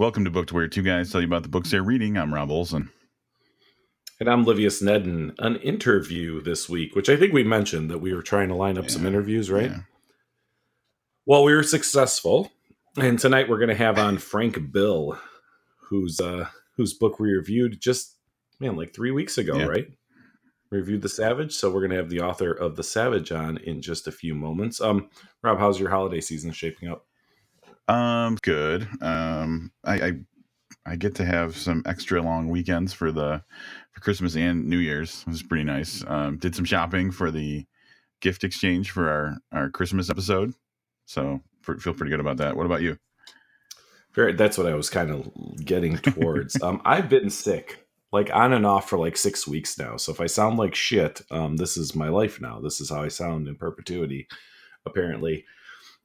Welcome to Booked Where Two Guys Tell You About the Books They're Reading. I'm Rob Olson. And I'm Livius Nedden. An interview this week, which I think we mentioned that we were trying to line up yeah. some interviews, right? Yeah. Well, we were successful. And tonight we're going to have on Frank Bill, who's uh whose book we reviewed just man like 3 weeks ago, yeah. right? Reviewed The Savage, so we're going to have the author of The Savage on in just a few moments. Um Rob, how's your holiday season shaping up? Um, good. Um, I, I, I get to have some extra long weekends for the for Christmas and New Year's. It was pretty nice. Um, did some shopping for the gift exchange for our our Christmas episode, so feel pretty good about that. What about you? Very. That's what I was kind of getting towards. um, I've been sick, like on and off for like six weeks now. So if I sound like shit, um, this is my life now. This is how I sound in perpetuity, apparently.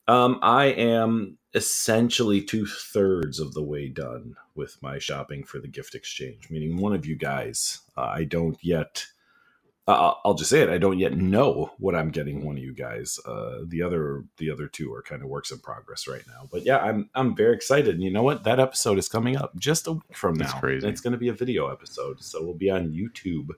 Um, I am essentially two thirds of the way done with my shopping for the gift exchange, meaning one of you guys, uh, I don't yet. Uh, I'll just say it. I don't yet know what I'm getting one of you guys. Uh, the other, the other two are kind of works in progress right now. But yeah, I'm I'm very excited. And you know what? That episode is coming up just a week from now. That's crazy. And it's going to be a video episode, so we'll be on YouTube,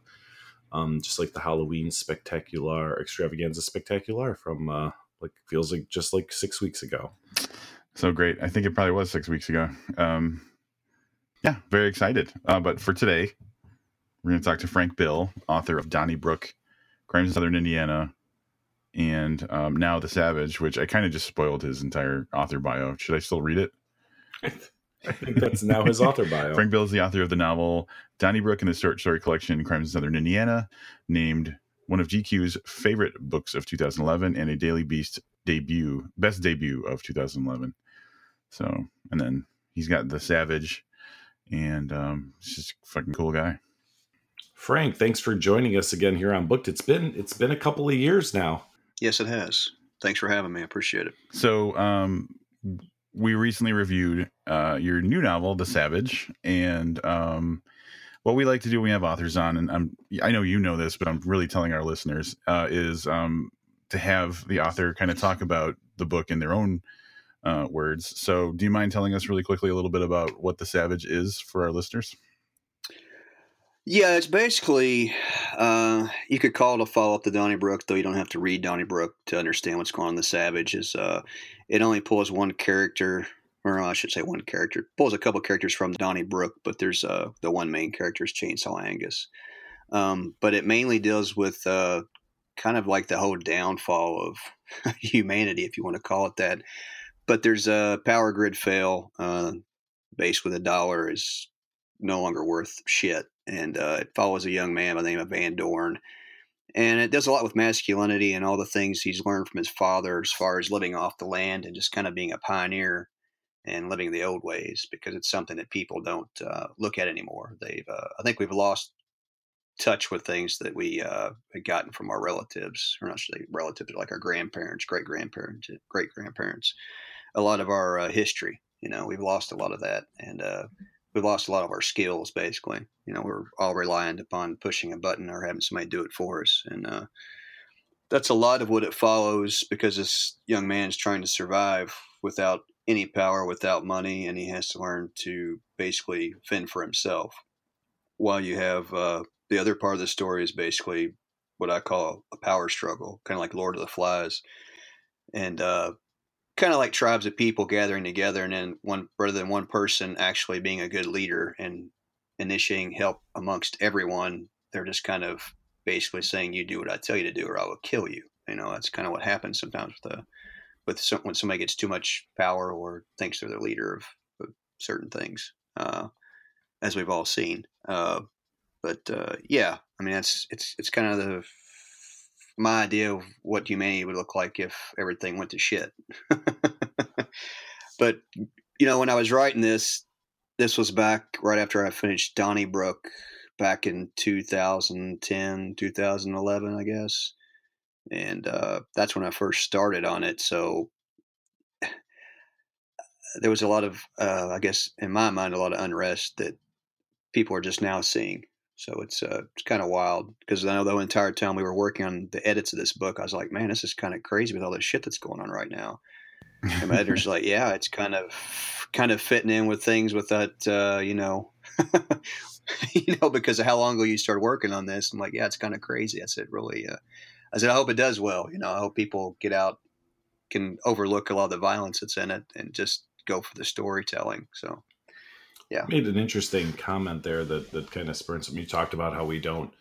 um, just like the Halloween Spectacular Extravaganza Spectacular from uh, like feels like just like six weeks ago. So great. I think it probably was six weeks ago. Um, yeah, very excited. Uh, but for today, we're going to talk to Frank Bill, author of Donnybrook, Crimes in Southern Indiana, and um, now The Savage, which I kind of just spoiled his entire author bio. Should I still read it? I think that's now his author bio. Frank Bill is the author of the novel Donnybrook in the short story collection Crimes in Southern Indiana, named one of GQ's favorite books of 2011 and a Daily Beast debut, best debut of 2011. So, and then he's got the Savage, and um, he's just a fucking cool guy. Frank, thanks for joining us again here on Booked. It's been it's been a couple of years now. Yes, it has. Thanks for having me. I appreciate it. So, um, we recently reviewed uh, your new novel, The Savage, and um, what we like to do when we have authors on, and I'm I know you know this, but I'm really telling our listeners uh, is um, to have the author kind of talk about the book in their own uh, words. So, do you mind telling us really quickly a little bit about what the Savage is for our listeners? Yeah, it's basically uh, you could call it a follow up to Donnybrook, though you don't have to read Donnybrook to understand what's going on. The Savage is uh, it only pulls one character or I should say one character. Pulls a couple characters from Donnybrook, but there's uh, the one main character is Chainsaw Angus. Um, but it mainly deals with uh, kind of like the whole downfall of humanity, if you want to call it that. But there's a power grid fail. Uh, with a dollar is no longer worth shit, and uh, it follows a young man by the name of Van Dorn. And it does a lot with masculinity and all the things he's learned from his father as far as living off the land and just kind of being a pioneer and living the old ways because it's something that people don't uh, look at anymore. They've, uh, I think, we've lost touch with things that we uh, had gotten from our relatives, or not relatives, like our grandparents, great grandparents, great grandparents. A lot of our uh, history, you know, we've lost a lot of that, and uh, we've lost a lot of our skills. Basically, you know, we're all reliant upon pushing a button or having somebody do it for us, and uh, that's a lot of what it follows because this young man is trying to survive without any power without money, and he has to learn to basically fend for himself. While you have uh, the other part of the story is basically what I call a power struggle, kind of like Lord of the Flies, and uh, kind of like tribes of people gathering together, and then one rather than one person actually being a good leader and initiating help amongst everyone, they're just kind of basically saying, "You do what I tell you to do, or I will kill you." You know, that's kind of what happens sometimes with the with some, when somebody gets too much power or thinks they're the leader of, of certain things, uh, as we've all seen. Uh, but uh, yeah, I mean, that's it's it's kind of the my idea of what humanity would look like if everything went to shit. but you know, when I was writing this, this was back right after I finished Donnybrook back in 2010, 2011, I guess and uh, that's when I first started on it. So there was a lot of, uh, I guess, in my mind, a lot of unrest that people are just now seeing. So it's uh, it's kind of wild because I know the entire time we were working on the edits of this book, I was like, man, this is kind of crazy with all this shit that's going on right now. And my editor's like, yeah, it's kind of kind of fitting in with things with that, uh, you know, you know, because of how long ago you started working on this. I'm like, yeah, it's kind of crazy. I said, really, uh, I said, I hope it does well. You know, I hope people get out, can overlook a lot of the violence that's in it and just go for the storytelling. So, yeah. Made an interesting comment there that, that kind of spurred something. You talked about how we don't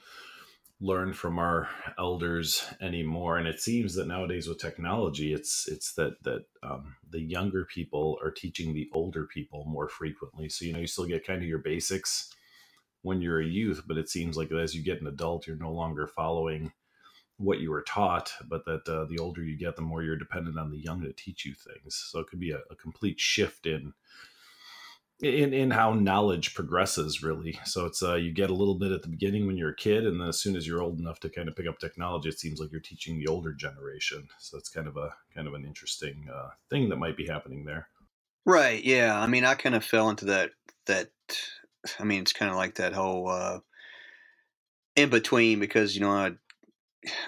learn from our elders anymore and it seems that nowadays with technology it's it's that that um, the younger people are teaching the older people more frequently so you know you still get kind of your basics when you're a youth but it seems like as you get an adult you're no longer following what you were taught but that uh, the older you get the more you're dependent on the young to teach you things. So it could be a, a complete shift in in in how knowledge progresses really. So it's uh you get a little bit at the beginning when you're a kid and then as soon as you're old enough to kind of pick up technology it seems like you're teaching the older generation. So it's kind of a kind of an interesting uh, thing that might be happening there. Right yeah. I mean i kind of fell into that that i mean it's kind of like that whole uh in between because you know i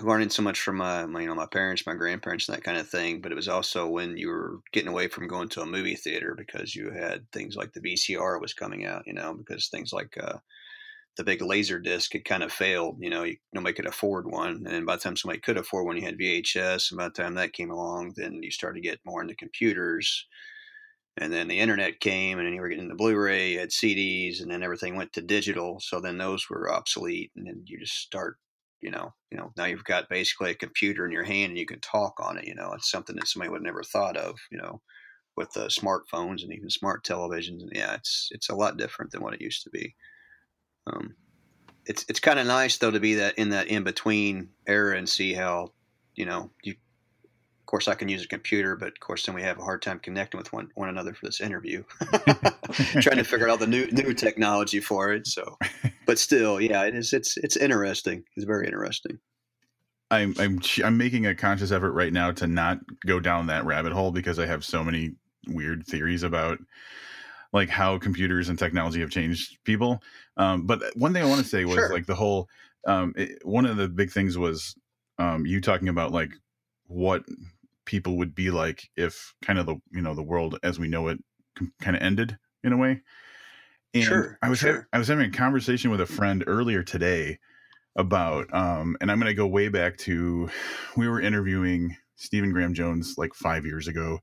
learning so much from my, my, you know my parents, my grandparents, and that kind of thing. But it was also when you were getting away from going to a movie theater because you had things like the VCR was coming out, you know, because things like uh, the big laser disc had kind of failed. You know, you, nobody could afford one, and by the time somebody could afford one, you had VHS. And by the time that came along, then you started to get more into computers. And then the internet came, and then you were getting the Blu-ray, you had CDs, and then everything went to digital. So then those were obsolete, and then you just start you know, you know, now you've got basically a computer in your hand and you can talk on it. You know, it's something that somebody would never thought of. You know, with the smartphones and even smart televisions. And yeah, it's it's a lot different than what it used to be. Um, it's it's kind of nice though to be that in that in between era and see how, you know, you course, I can use a computer, but of course, then we have a hard time connecting with one, one another for this interview, trying to figure out the new new technology for it. So, but still, yeah, it is. It's it's interesting. It's very interesting. I'm I'm I'm making a conscious effort right now to not go down that rabbit hole because I have so many weird theories about like how computers and technology have changed people. Um, but one thing I want to say was sure. like the whole um, it, one of the big things was um, you talking about like what people would be like if kind of the you know the world as we know it kind of ended in a way. And sure, I was sure. I was having a conversation with a friend earlier today about um and I'm going to go way back to we were interviewing Stephen Graham Jones like 5 years ago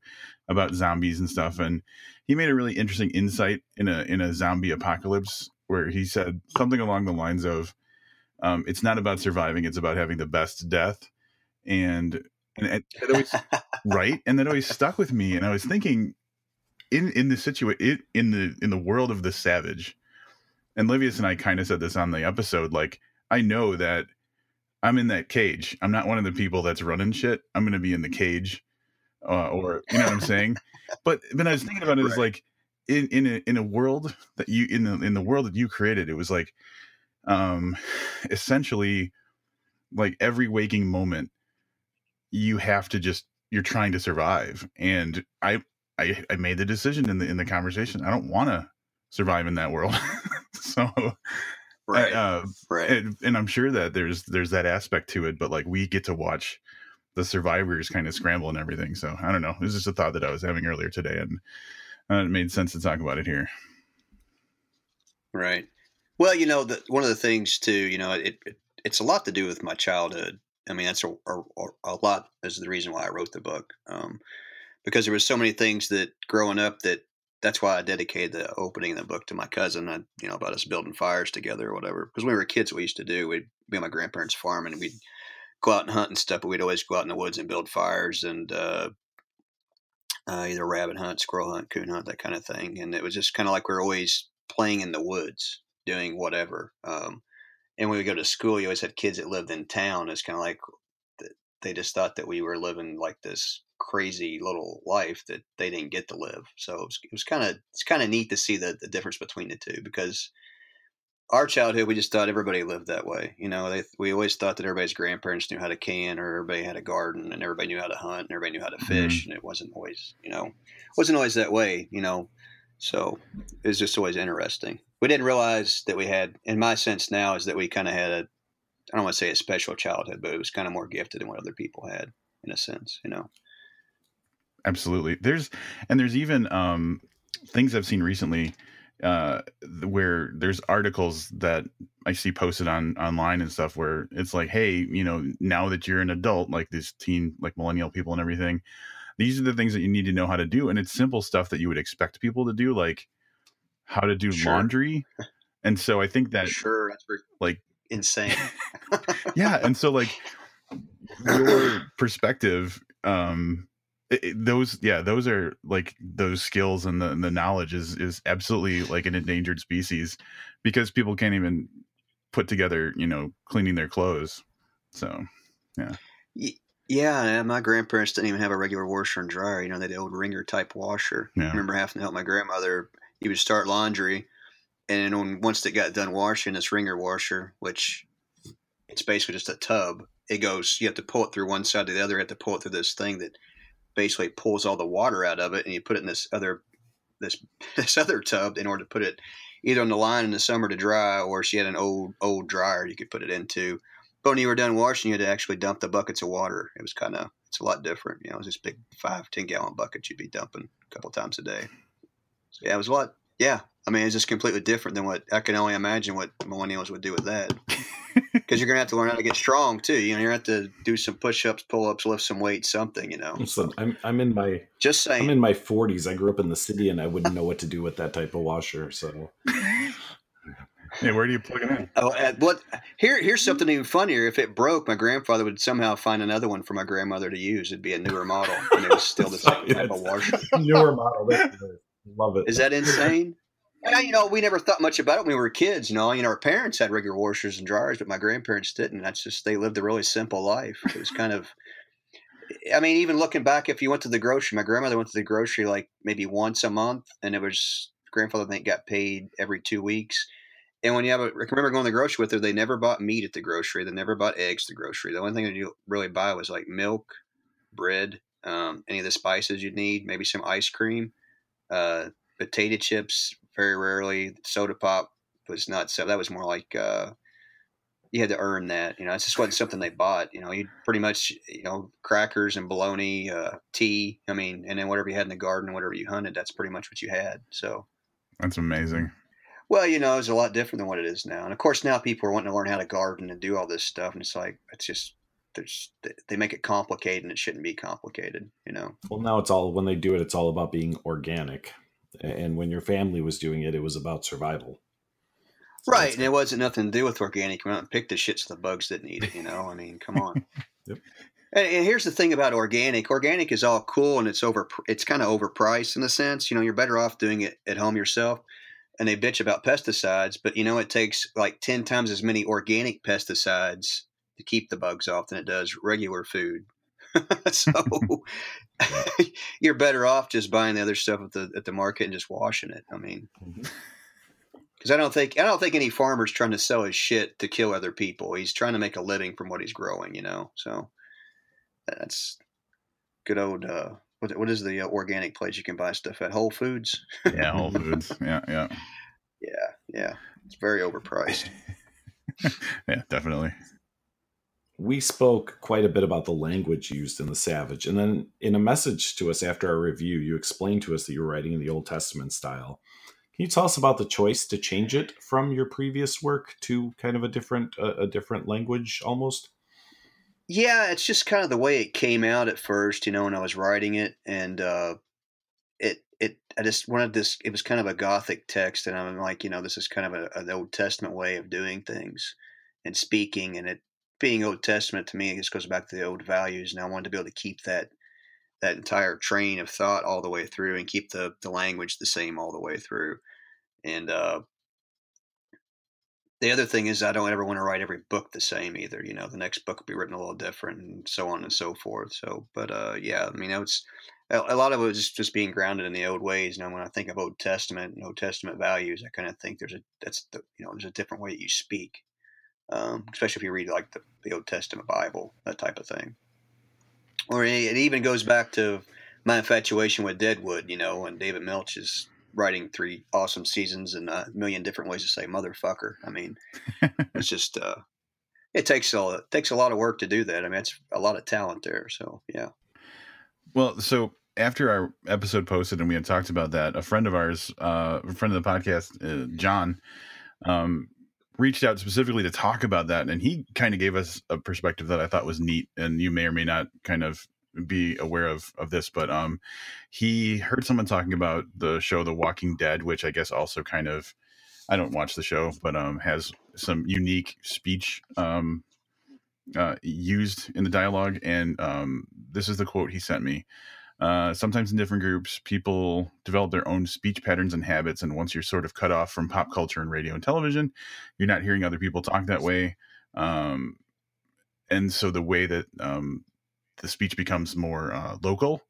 about zombies and stuff and he made a really interesting insight in a in a zombie apocalypse where he said something along the lines of um, it's not about surviving it's about having the best death and and it, it always right, and that always stuck with me. And I was thinking, in in the situation, in the in the world of the savage, and Livius and I kind of said this on the episode. Like, I know that I'm in that cage. I'm not one of the people that's running shit. I'm going to be in the cage, uh, or you know what I'm saying. but but I was thinking about it right. as like in in a, in a world that you in the in the world that you created. It was like, um, essentially, like every waking moment you have to just you're trying to survive and i i, I made the decision in the in the conversation i don't want to survive in that world. So right uh, right. and, and, i'm sure that there's there's that aspect to it but like we get to watch the survivors kind of scramble and everything so i don't know this is just a thought that i was having earlier today and uh, it made sense to talk about it here. Right. Well you know the, one of the things too you know it, it it's a lot to do with my childhood I mean, that's a, a, a lot is the reason why I wrote the book. Um, because there was so many things that growing up that that's why I dedicated the opening of the book to my cousin. I, you know, about us building fires together or whatever. Because when we were kids, we used to do. We'd be on my grandparents' farm and we'd go out and hunt and stuff. But we'd always go out in the woods and build fires and uh, uh, either rabbit hunt, squirrel hunt, coon hunt, that kind of thing. And it was just kind of like we are always playing in the woods, doing whatever. Um, and when we go to school, you always had kids that lived in town. It's kind of like they just thought that we were living like this crazy little life that they didn't get to live. So it was, it was kind of it's kind of neat to see the, the difference between the two because our childhood we just thought everybody lived that way. You know, they, we always thought that everybody's grandparents knew how to can or everybody had a garden and everybody knew how to hunt and everybody knew how to fish mm-hmm. and it wasn't always you know wasn't always that way. You know, so it was just always interesting we didn't realize that we had, in my sense now, is that we kind of had a, I don't want to say a special childhood, but it was kind of more gifted than what other people had, in a sense, you know. Absolutely. There's, and there's even, um, things I've seen recently uh, where there's articles that I see posted on online and stuff where it's like, hey, you know, now that you're an adult, like these teen, like millennial people and everything, these are the things that you need to know how to do, and it's simple stuff that you would expect people to do, like how to do sure. laundry. And so I think that sure, that's like insane. yeah, and so like your perspective um it, it, those yeah those are like those skills and the, and the knowledge is is absolutely like an endangered species because people can't even put together you know cleaning their clothes so yeah yeah uh, my grandparents didn't even have a regular washer and dryer you know they had the old wringer type washer yeah. i remember having to help my grandmother he would start laundry and when, once it got done washing this wringer washer which it's basically just a tub it goes you have to pull it through one side to the other you have to pull it through this thing that basically pulls all the water out of it and you put it in this other this this other tub in order to put it either on the line in the summer to dry or she had an old old dryer you could put it into but when you were done washing you had to actually dump the buckets of water it was kind of it's a lot different you know it was this big five ten gallon bucket you'd be dumping a couple times a day so yeah it was a lot yeah i mean it's just completely different than what i can only imagine what millennials would do with that because you're gonna have to learn how to get strong too. You know, you're gonna have to do some push-ups, pull-ups, lift some weight, something. You know. Listen, I'm I'm in my just saying. I'm in my 40s. I grew up in the city, and I wouldn't know what to do with that type of washer. So. Hey, where do you plug it in? Oh, uh, what? Here, here's something even funnier. If it broke, my grandfather would somehow find another one for my grandmother to use. It'd be a newer model, and it was still the same type of washer. Newer model. Love it. Is that insane? And you know, we never thought much about it when we were kids. You know, you know, our parents had regular washers and dryers, but my grandparents didn't. That's just they lived a really simple life. It was kind of, I mean, even looking back, if you went to the grocery, my grandmother went to the grocery like maybe once a month, and it was grandfather I think got paid every two weeks. And when you have a, I remember going to the grocery with her, they never bought meat at the grocery. They never bought eggs at the grocery. The only thing they really buy was like milk, bread, um, any of the spices you'd need, maybe some ice cream, uh, potato chips, very rarely. Soda pop was not so. That was more like uh, you had to earn that. You know, it just wasn't something they bought. You know, you pretty much you know crackers and bologna, uh, tea. I mean, and then whatever you had in the garden, whatever you hunted, that's pretty much what you had. So that's amazing. Well, you know, it's a lot different than what it is now. And of course, now people are wanting to learn how to garden and do all this stuff, and it's like it's just there's they make it complicated, and it shouldn't be complicated. You know. Well, now it's all when they do it, it's all about being organic and when your family was doing it, it was about survival. So right, and it wasn't nothing to do with organic. Out and pick the shit so the bugs didn't eat it. You know, I mean, come on. yep. And, and, here's the thing about organic: organic is all cool, and it's over. It's kind of overpriced in a sense. You know, you're better off doing it at home yourself. And they bitch about pesticides, but you know, it takes like ten times as many organic pesticides to keep the bugs off than it does regular food. so you're better off just buying the other stuff at the at the market and just washing it. I mean, because mm-hmm. I don't think I don't think any farmer's trying to sell his shit to kill other people. He's trying to make a living from what he's growing. You know, so that's good old. Uh, what, what is the uh, organic place you can buy stuff at? Whole Foods. yeah, Whole Foods. Yeah, yeah, yeah, yeah. It's very overpriced. yeah, definitely we spoke quite a bit about the language used in the Savage. And then in a message to us after our review, you explained to us that you were writing in the Old Testament style. Can you tell us about the choice to change it from your previous work to kind of a different a, a different language almost? Yeah, it's just kind of the way it came out at first, you know, when I was writing it and uh it it I just wanted this it was kind of a gothic text and I'm like, you know, this is kind of a, an Old Testament way of doing things and speaking and it being Old Testament to me, it just goes back to the old values, and I wanted to be able to keep that that entire train of thought all the way through, and keep the the language the same all the way through. And uh, the other thing is, I don't ever want to write every book the same either. You know, the next book will be written a little different, and so on and so forth. So, but uh, yeah, I mean, it's a lot of it was just being grounded in the old ways. And when I think of Old Testament and Old Testament values, I kind of think there's a that's the you know there's a different way that you speak um, especially if you read like the, the, Old Testament Bible, that type of thing. Or it even goes back to my infatuation with Deadwood, you know, and David Milch is writing three awesome seasons and a million different ways to say motherfucker. I mean, it's just uh, it takes a it takes a lot of work to do that. I mean, it's a lot of talent there. So yeah. Well, so after our episode posted and we had talked about that, a friend of ours, uh, a friend of the podcast, uh, John, um, reached out specifically to talk about that, and he kind of gave us a perspective that I thought was neat, and you may or may not kind of be aware of of this, but um, he heard someone talking about the show The Walking Dead, which I guess also kind of I don't watch the show, but um, has some unique speech um, uh, used in the dialogue, and um, this is the quote he sent me. Uh, sometimes in different groups, people develop their own speech patterns and habits, and once you're sort of cut off from pop culture and radio and television, you're not hearing other people talk that way. Um, and so the way that um, the speech becomes more uh, local,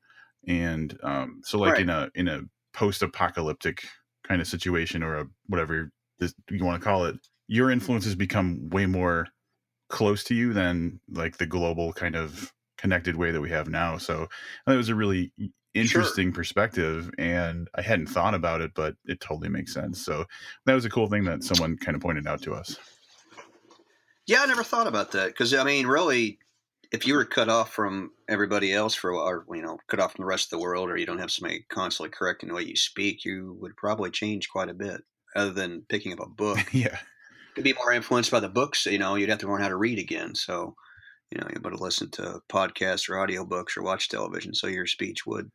and um, so like Right. in a in a post-apocalyptic kind of situation or a whatever this, you want to call it, your influences become way more close to you than like the global kind of connected way that we have now. So that was a really interesting perspective and I hadn't thought about it, but it totally makes sense. So that was a cool thing that someone kind of pointed out to us. Yeah, I never thought about that because I mean, really, if you were cut off from everybody else for a while, or you know, cut off from the rest of the world, or you don't have somebody constantly correcting the way you speak, you would probably change quite a bit. Other than picking up a book, yeah. to be more influenced by the books, you know, you'd have to learn how to read again. So, you know, you're able to listen to podcasts or audiobooks or watch television. So your speech would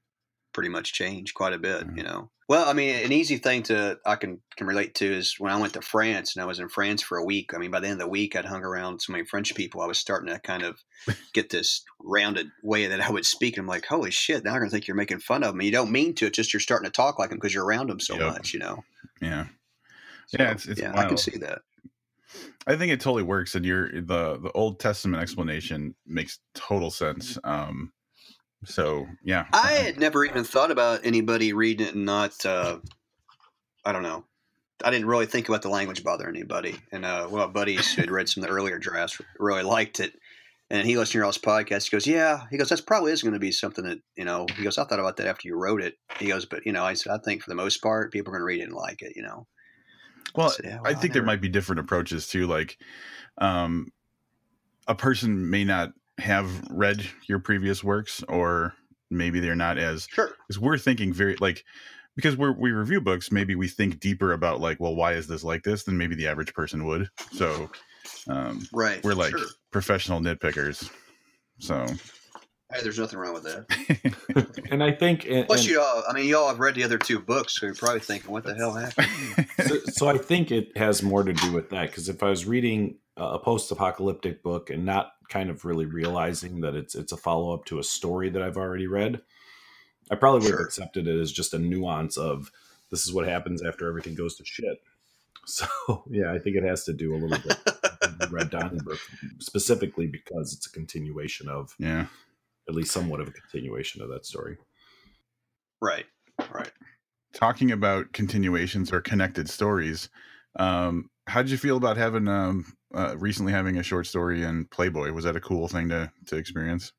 pretty much change quite a bit, Mhm. you know. Well, I mean, an easy thing to I can can relate to is when I went to France and I was in France for a week. I mean, by the end of the week, I'd hung around so many French people. I was starting to kind of get this rounded way that I would speak. And I'm like, holy shit! Now they're gonna think you're making fun of them. You don't mean to. It's just you're starting to talk like them because you're around them so Yep. much, you know. Yeah. So, Yeah, it's- it's yeah, I can see that. I think it totally works, and your the the Old Testament explanation makes total sense. Um, so yeah, I had never even thought about anybody reading it and not. Uh, I don't know. I didn't really think about the language bother anybody. And uh, well, buddies who had read some of the earlier drafts really liked it. And he listened to your all's podcast. He goes, "Yeah." He goes, "That's probably is going to be something that you know." He goes, "I thought about that after you wrote it." He goes, "But you know, I said I think for the most part, people are going to read it and like it." You know. Well, said, "Yeah, I think there never- might be different approaches too. Like, um, a person may not have read your previous works, or maybe they're not as Sure. because we're thinking very like because we're we review books. Maybe we think deeper about like, well, why is this like this than maybe the average person would. So, um, Right. we're like Sure. professional nitpickers. So, Hey, there's nothing wrong with that. and I think, and, Plus, and- you all. I mean, you all have read the other two books, so you're probably thinking, "What the hell happened?" so, so I think it has more to do with that because if I was reading a post-apocalyptic book and not kind of really realizing that it's it's a follow-up to a story that I've already read, I probably would have Sure. accepted it as just a nuance of this is what happens after everything goes to shit. So yeah, I think it has to do a little bit with read Donnybrook specifically because it's a continuation of yeah. at least somewhat of a continuation of that story. right. Right. talking about continuations or connected stories um how did you feel about having um uh, recently having a short story in playboy? Was that a cool thing to to experience?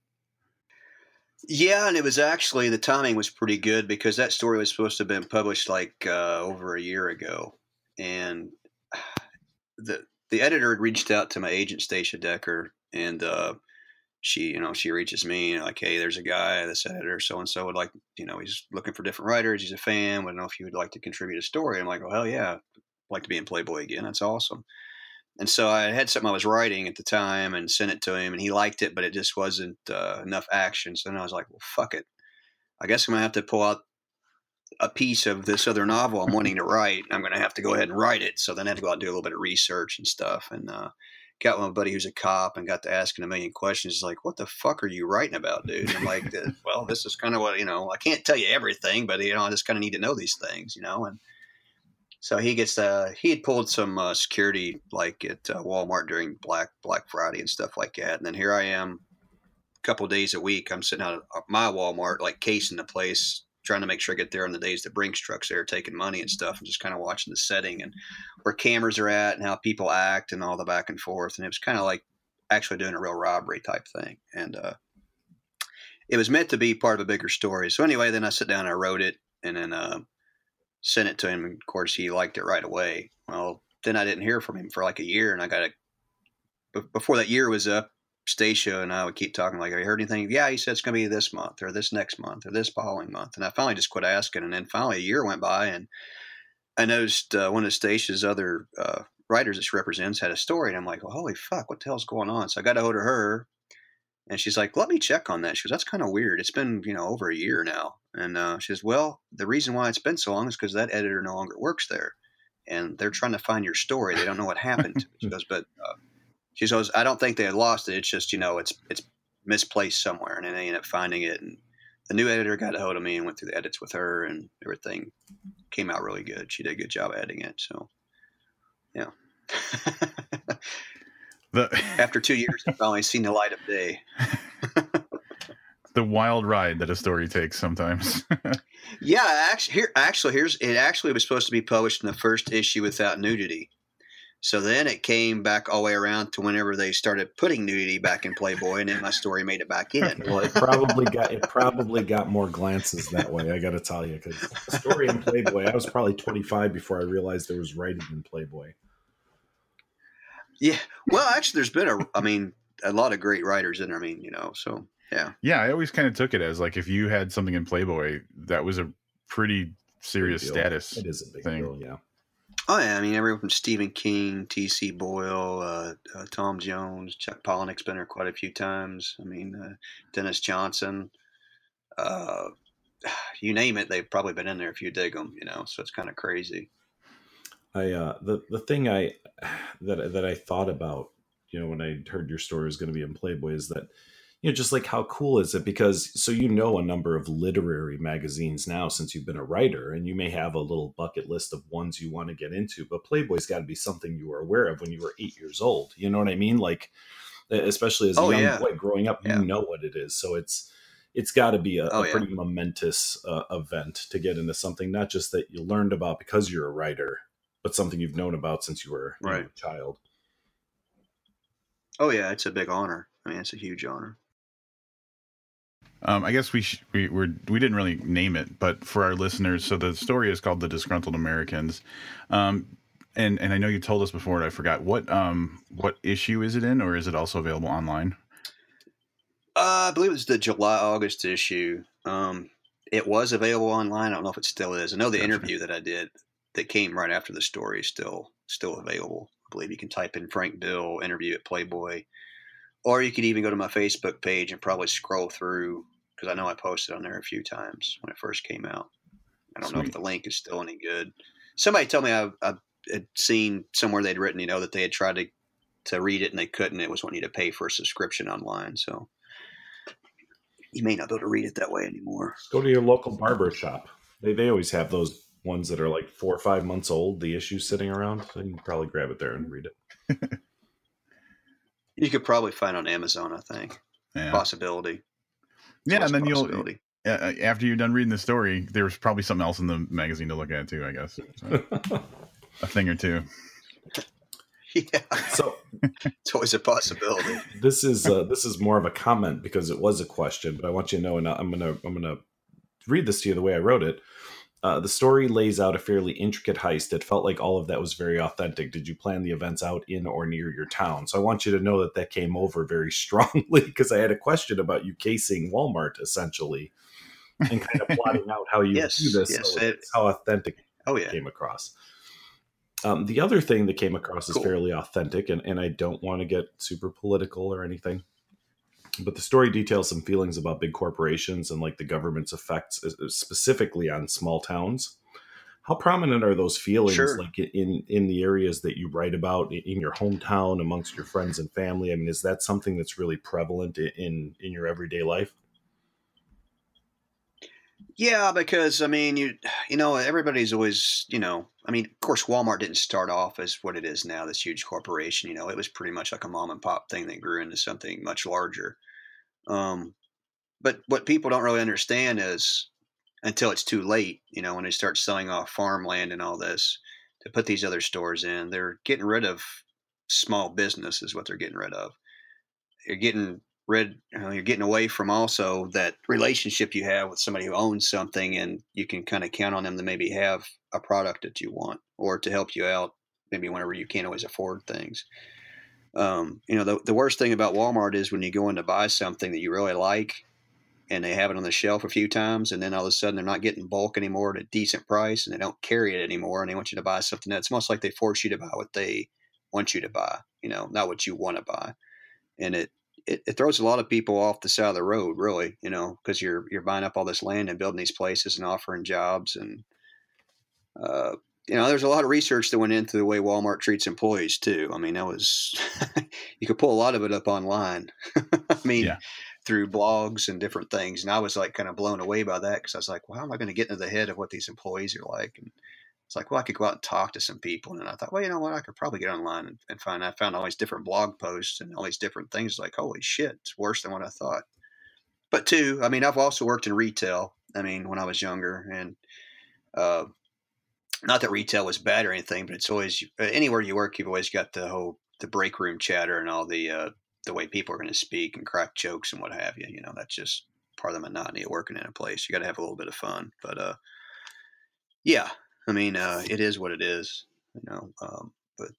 Yeah, and it was actually the timing was pretty good because that story was supposed to have been published like uh, over a year ago, and the the editor had reached out to my agent Stacia Decker, and uh, she you know she reaches me like, hey, there's a guy, this editor, so and so would like you know he's looking for different writers, he's a fan, would know if you would like to contribute a story. I'm like, well, hell yeah, like to be in Playboy again, that's awesome. And so I had something I was writing at the time and sent it to him, and he liked it, but it just wasn't uh, enough action. So then I was like, well, fuck it. I guess I'm to have to pull out a piece of this other novel I'm wanting to write. I'm going to have to go ahead and write it. So then I had to go out and do a little bit of research and stuff. And uh, got with my buddy who's a cop and got to asking a million questions. He's like, what the fuck are you writing about, dude? And I'm like, "Uh, well, this is kind of what, you know, I can't tell you everything, but, you know, I just kind of need to know these things, you know? And so he gets uh he had pulled some uh, security like at uh, Walmart during Black Black Friday and stuff like that. And then here I am, a couple days a week. I'm sitting out at my Walmart, like casing the place, trying to make sure I get there on the days that Brinks trucks there, taking money and stuff, and just kind of watching the setting and where cameras are at and how people act and all the back and forth. And it was kind of like actually doing a real robbery type thing. And uh, it was meant to be part of a bigger story. So anyway, then I sit down, and I wrote it, and then. Uh, sent it to him. And of course, he liked it right away. Well, then I didn't hear from him for like a year, and I got a. Before that year was up, Stacia and I would keep talking like, "Have you heard anything?" Yeah, he said it's going to be this month or this next month or this following month, and I finally just quit asking. And then finally, a year went by, and I noticed uh, one of Stacia's other uh, writers that she represents had a story, and I'm like, well, "Holy fuck, what the hell's going on?" So I got a hold of her, and she's like, "Let me check on that." She goes, "That's kind of weird. It's been you know over a year now." And uh, she says, "Well, the reason why it's been so long is because that editor no longer works there, and they're trying to find your story. They don't know what happened." she goes, "But." Uh, she goes, I don't think they had lost it. It's just, you know, it's it's misplaced somewhere. And then they ended up finding it. And the new editor got a hold of me and went through the edits with her, and everything came out really good. She did a good job editing it. So, yeah. the, After two years, I've finally seen the light of day. the wild ride that a story takes sometimes. yeah, actually, here actually here's it. Actually, was supposed to be published in the first issue without nudity. So then it came back all the way around to whenever they started putting nudity back in Playboy, and then my story made it back in. Well, it probably got it probably got more glances that way. I got to tell you, because story in Playboy, I was probably 25 before I realized there was writing in Playboy. Yeah, well, actually, there's been a, I mean, a lot of great writers in there. I mean, you know, so yeah, yeah. I always kind of took it as like if you had something in Playboy, that was a pretty serious status. It is a big thing. deal, yeah. Oh yeah, I mean everyone from Stephen King, T.C. Boyle, uh, uh, Thom Jones, Chuck Palahniuk's been there quite a few times. I mean uh, Denis Johnson, uh, you name it, they've probably been in there if you dig them. You know, so it's kind of crazy. I uh, the the thing I that that I thought about, you know, when I heard your story was going to be in Playboy is that you know, just like how cool is it? Because so you know a number of literary magazines now since you've been a writer, and you may have a little bucket list of ones you want to get into, but Playboy's got to be something you were aware of when you were eight years old. You know what I mean? Like, especially as a oh, young yeah. boy growing up, yeah. you know what it is. So it's it's got to be a, oh, a pretty yeah. momentous uh, event to get into something not just that you learned about because you're a writer, but something you've known about since you were right. a child. Oh yeah, it's a big honor. I mean, it's a huge honor. Um, I guess we sh- we we're, we didn't really name it, but for our listeners, so the story is called "The Disgruntled Americans," um, and and I know you told us before, and I forgot what um what issue is it in, or is it also available online? Uh, I believe it's the July August issue. Um, it was available online. I don't know if it still is. I know the gotcha. interview that I did that came right after the story is still still available. I believe you can type in Frank Bill interview at Playboy, or you could even go to my Facebook page and probably scroll through because I know I posted on there a few times when it first came out. I don't Sweet. know if the link is still any good. Somebody told me I, I had seen somewhere they'd written, you know, that they had tried to to read it and they couldn't. It was wanting you to pay for a subscription online. So you may not be able to read it that way anymore. Go to your local barber shop. They they always have those ones that are like four or five months old. The issues sitting around. So you can probably grab it there and read it. you could probably find on Amazon. I think yeah. possibility yeah, and then you'll uh, after you're done reading the story, there's probably something else in the magazine to look at too. I guess so, a thing or two. Yeah, so it's always a possibility. This is uh, this is more of a comment because it was a question, but I want you to know, and I'm gonna I'm gonna read this to you the way I wrote it. Uh, the story lays out a fairly intricate heist. It felt like all of that was very authentic. Did you plan the events out in or near your town? So I want you to know that that came over very strongly because I had a question about you casing Walmart essentially and kind of plotting out how you yes, do this. Yes, so it, how authentic oh, yeah. came across. Um, the other thing that came across cool. is fairly authentic, and, and I don't want to get super political or anything but the story details some feelings about big corporations and like the government's effects uh, uh, specifically on small towns. How prominent are those feelings sure. like in in the areas that you write about in your hometown amongst your friends and family? I mean is that something that's really prevalent in in your everyday life? Yeah because i mean you you know everybody's always you know i mean of course walmart didn't start off as what it is now this huge corporation you know it was pretty much like a mom and pop thing that grew into something much larger um, but what people don't really understand is until it's too late, you know, when they start selling off farmland and all this to put these other stores in, they're getting rid of small business is what they're getting rid of. You're getting rid, you know, you're getting away from also that relationship you have with somebody who owns something and you can kind of count on them to maybe have a product that you want or to help you out maybe whenever you can't always afford things. Um, you know, the, the worst thing about Walmart is when you go in to buy something that you really like and they have it on the shelf a few times and then all of a sudden they're not getting bulk anymore at a decent price and they don't carry it anymore and they want you to buy something that's almost like they force you to buy what they want you to buy, you know, not what you want to buy. And it, it, it throws a lot of people off the side of the road, really, you know, because you're you're buying up all this land and building these places and offering jobs and uh, you know, there's a lot of research that went into the way Walmart treats employees too. I mean, that was you could pull a lot of it up online. I mean, yeah. through blogs and different things, and I was like kind of blown away by that because I was like, well, how am I going to get into the head of what these employees are like? And it's like, well, I could go out and talk to some people, and I thought, well, you know what, I could probably get online and, and find. I found all these different blog posts and all these different things. Like, holy shit, it's worse than what I thought. But two, I mean, I've also worked in retail. I mean, when I was younger, and uh, not that retail was bad or anything, but it's always uh, anywhere you work, you've always got the whole the break room chatter and all the uh, the way people are going to speak and crack jokes and what have you. You know, that's just part of the monotony of working in a place. You got to have a little bit of fun, but uh, yeah, I mean, uh, it is what it is. You know, um, but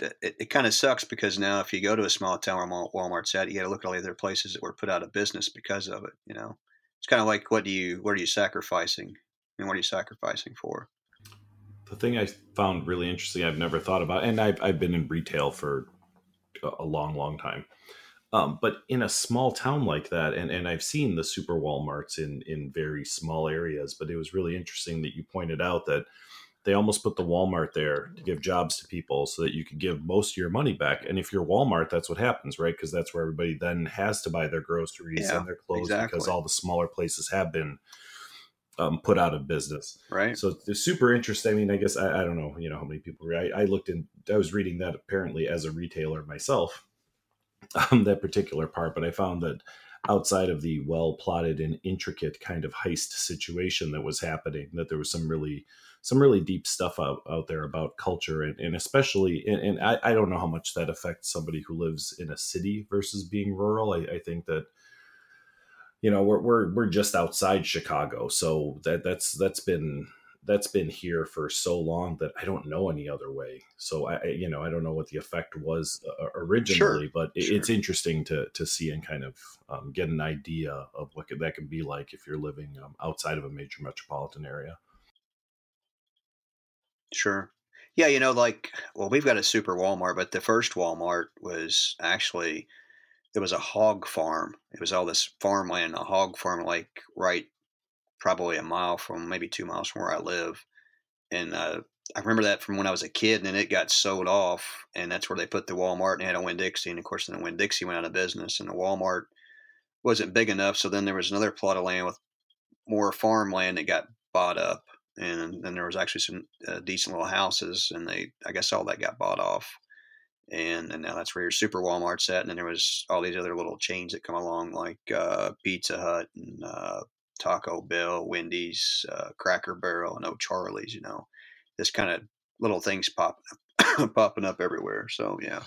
it, it kind of sucks because now if you go to a small town where Walmart's at, you got to look at all the other places that were put out of business because of it. You know, it's kind of like what do you what are you sacrificing and what are you sacrificing for? The thing I found really interesting, I've never thought about, and I've, I've been in retail for a long, long time. Um, but in a small town like that, and, and I've seen the super Walmarts in, in very small areas, but it was really interesting that you pointed out that they almost put the Walmart there to give jobs to people so that you could give most of your money back. And if you're Walmart, that's what happens, right? Because that's where everybody then has to buy their groceries yeah, and their clothes exactly. because all the smaller places have been um, put out of business. Right. So it's super interesting. I mean, I guess I, I don't know, you know, how many people. I, I looked in. I was reading that apparently as a retailer myself, um, that particular part, but I found that outside of the well plotted and intricate kind of heist situation that was happening, that there was some really some really deep stuff out, out there about culture and, and especially and, and I, I don't know how much that affects somebody who lives in a city versus being rural. I, I think that you know we're we're we're just outside Chicago, so that that's that's been that's been here for so long that I don't know any other way. So I, you know, I don't know what the effect was uh, originally, sure. but it, sure. it's interesting to to see and kind of um, get an idea of what could, that can be like if you're living um, outside of a major metropolitan area. Sure. Yeah, you know, like well, we've got a super Walmart, but the first Walmart was actually it was a hog farm. It was all this farmland, a hog farm, like right, probably a mile from, maybe two miles from where I live. And uh, I remember that from when I was a kid, and then it got sold off, and that's where they put the Walmart and had a Winn Dixie, and of course, then Winn Dixie went out of business, and the Walmart wasn't big enough. So then there was another plot of land with more farmland that got bought up, and then there was actually some uh, decent little houses, and they, I guess, all that got bought off and, and now that's where your super Walmart's at. And then there was all these other little chains that come along, like uh, Pizza Hut and uh, Taco Bell, Wendy's, uh, Cracker Barrel, and O'Charlie's. You know, this kind of little things popping up, popping up everywhere. So yeah,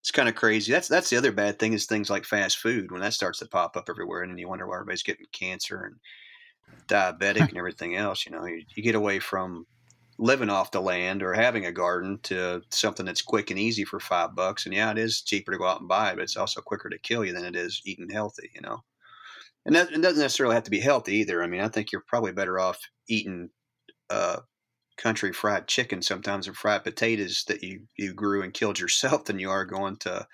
it's kind of crazy. That's that's the other bad thing is things like fast food when that starts to pop up everywhere, and then you wonder why everybody's getting cancer and diabetic and everything else. You know, you, you get away from living off the land or having a garden to something that's quick and easy for five bucks. And yeah, it is cheaper to go out and buy it, but it's also quicker to kill you than it is eating healthy, you know. And that it doesn't necessarily have to be healthy either. I mean, I think you're probably better off eating uh, country fried chicken sometimes or fried potatoes that you, you grew and killed yourself than you are going to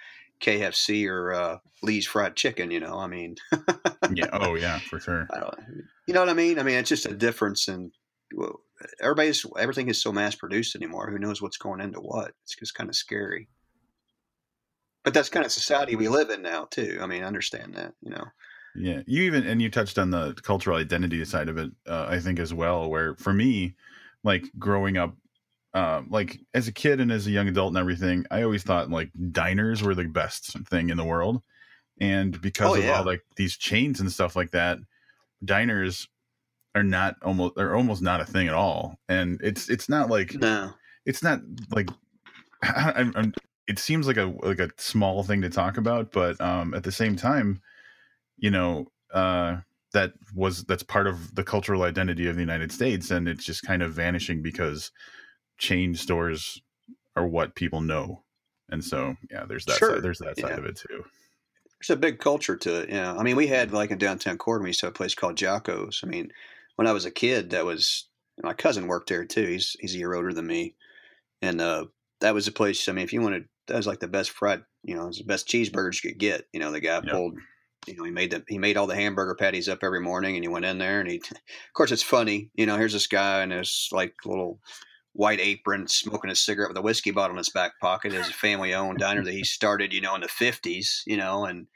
KFC or uh, Lee's fried chicken, you know. I mean, yeah, oh yeah, for sure. you know what I mean? I mean, it's just a difference in well, everybody's everything is so mass produced anymore. Who knows what's going into what? It's just kind of scary. But that's kind of society we live in now too. I mean, I understand that, you know. Yeah, you even and you touched on the cultural identity side of it, uh, I think as well. Where for me, like growing up, uh, like as a kid and as a young adult and everything, I always thought like diners were the best thing in the world, and because oh, of yeah. all like these chains and stuff like that, diners are not almost are almost not a thing at all and it's it's not like no it's not like I, I'm, it seems like a like a small thing to talk about but um at the same time you know uh that was that's part of the cultural identity of the United States and it's just kind of vanishing because chain stores are what people know and so yeah, there's that Sure. side, there's that side of it too. There's a big culture to it. Yeah. I mean, we had like in downtown Corydon, we used to have a place called Jocko's. I mean, when I was a kid, that was my cousin worked there too. He's he's a year older than me, and uh, that was a place. I mean, if you wanted, that was like the best fried, you know, it was the best cheeseburgers you could get. You know, the guy pulled, you know, he made the he made all the hamburger patties up every morning, and he went in there, and he, of course, it's funny. You know, here's this guy in his like little white apron, smoking a cigarette with a whiskey bottle in his back pocket. It's a family owned diner that he started, you know, in the fifties. You know, and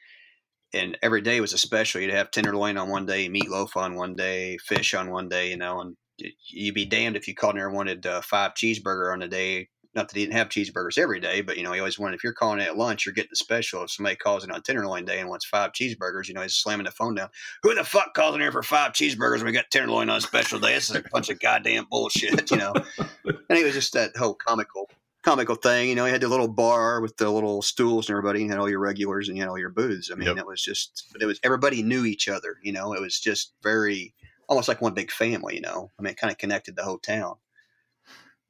and every day was a special. You'd have tenderloin on one day, meatloaf on one day, fish on one day, you know, and you'd be damned if you called in there and wanted uh, five cheeseburger on a day. Not that he didn't have cheeseburgers every day, but you know, he always wanted. If you're calling at lunch, you're getting the special. If somebody calls in on tenderloin day and wants five cheeseburgers, you know, he's slamming the phone down. Who the fuck calls in here for five cheeseburgers when we got tenderloin on a special day? This is a bunch of goddamn bullshit, you know. and it was just that whole comical comical thing. You know, you had the little bar with the little stools and everybody. You had all your regulars and you had all your booths. I mean, Yep. it was just, but it was everybody knew each other. You know, it was just very almost like one big family. You know, I mean, it kind of connected the whole town.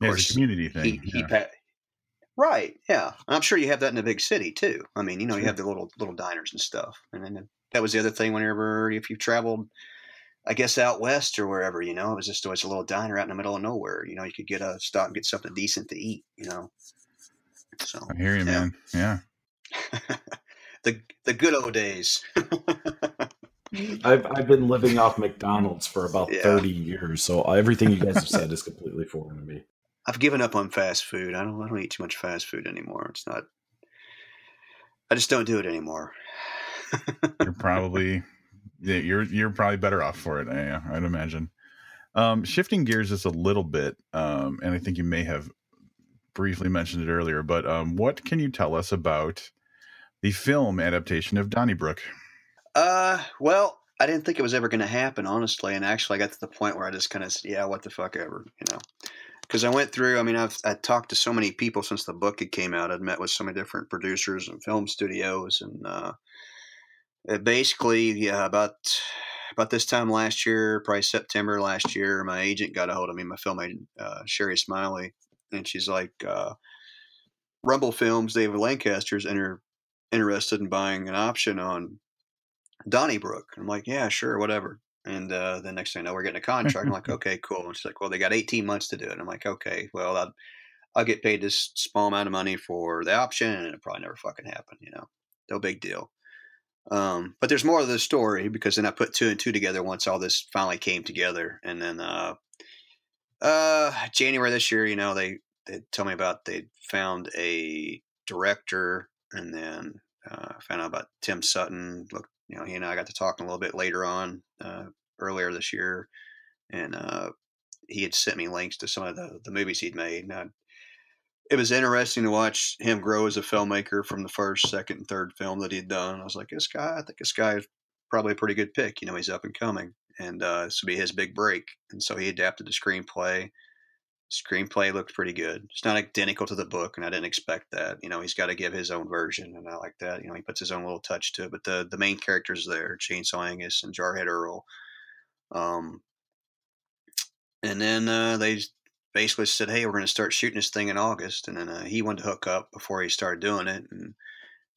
Yeah, it's a community thing. He, he yeah. pa- right, yeah. And I'm sure you have that in a big city too. I mean, you know, you have the little little diners and stuff. And then that was the other thing. Whenever if you traveled. I guess out west or wherever, you know, it was just always a little diner out in the middle of nowhere. You know, you could get a stop and get something decent to eat. You know, so I hear you, yeah. man. Yeah. the the good old days. I've I've been living off McDonald's for about Yeah. thirty years, so everything you guys have said is completely foreign to me. I've given up on fast food. I don't I don't eat too much fast food anymore. It's not. I just don't do it anymore. You're probably yeah, you're you're probably better off for it. Yeah, I'd imagine. Um, shifting gears just a little bit, um, and I think you may have briefly mentioned it earlier, but um, what can you tell us about the film adaptation of Donnybrook? Uh, well, I didn't think it was ever going to happen, honestly. And actually, I got to the point where I just kind of, said, yeah, what the fuck ever, you know. Because I went through. I mean, I've I talked to so many people since the book had came out. I'd met with so many different producers and film studios, and uh, basically, yeah, about about this time last year, probably September last year, my agent got a hold of me, my film agent, uh, Sherry Smiley, and she's like, uh, Rumble Films, David Lancaster's inter- interested in buying an option on Donnybrook. I'm like, yeah, sure, whatever. And uh, the next thing I know, we're getting a contract. I'm like, okay, cool. And she's like, well, they got 18 months to do it. I'm like, okay, well, I'll, I'll get paid this small amount of money for the option, and it'll probably never fucking happen, you know? No big deal. Um, but there's more of the story because then I put two and two together once all this finally came together. And then uh, uh, January this year, you know, they, they told me about they found a director and then uh, found out about Tim Sutton. Look, you know, he and I got to talking a little bit later on uh, earlier this year, and uh, he had sent me links to some of the, the movies he'd made. And it was interesting to watch him grow as a filmmaker from the first, second, and third film that he'd done. I was like, this guy, I think this guy is probably a pretty good pick. You know, he's up and coming, and uh, this would be his big break. And so he adapted the screenplay. Screenplay looked pretty good. It's not identical to the book, and I didn't expect that. You know, he's got to give his own version, and I like that. You know, he puts his own little touch to it. But the the main characters there, Chainsaw Angus and Jarhead Earl. Um, and then uh, they basically said, "Hey, we're going to start shooting this thing in August." And then uh, he wanted to hook up before he started doing it, and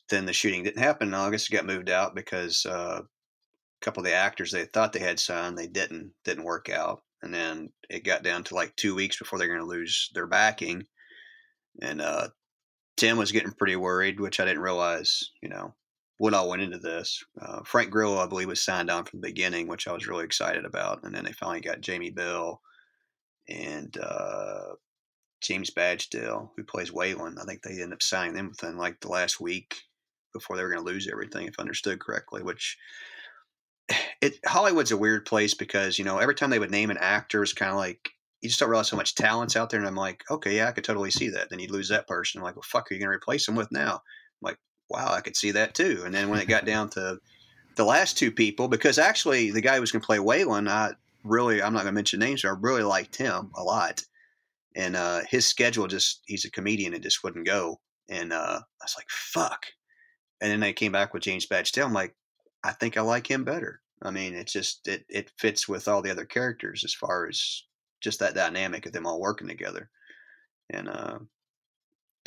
then the shooting didn't happen in August. It got moved out because uh, a couple of the actors they thought they had signed, they didn't didn't work out, and then it got down to like two weeks before they're going to lose their backing, and uh, Tim was getting pretty worried, which I didn't realize, you know, what all went into this. Uh, Frank Grillo, I believe, was signed on from the beginning, which I was really excited about, and then they finally got Jamie Bell and uh, James Badge Dale, who plays Whalen. I think they ended up signing them within like the last week before they were going to lose everything, if I understood correctly. Which it Hollywood's a weird place because you know every time they would name an actor, it's kind of like you just don't realize how much talent's out there. And I'm like, okay, yeah, I could totally see that. Then you'd lose that person. I'm like, well, fuck, are you going to replace them with now? I'm like, wow, I could see that too. And then when it got down to the last two people, because actually the guy who was going to play Whalen, I really, I'm not going to mention names, but I really liked him a lot. And uh, his schedule just, he's a comedian, it just wouldn't go. And uh, I was like, fuck. And then they came back with James Badge Dale. I'm like, I think I like him better. I mean, it's just, it, it fits with all the other characters as far as just that dynamic of them all working together. And uh,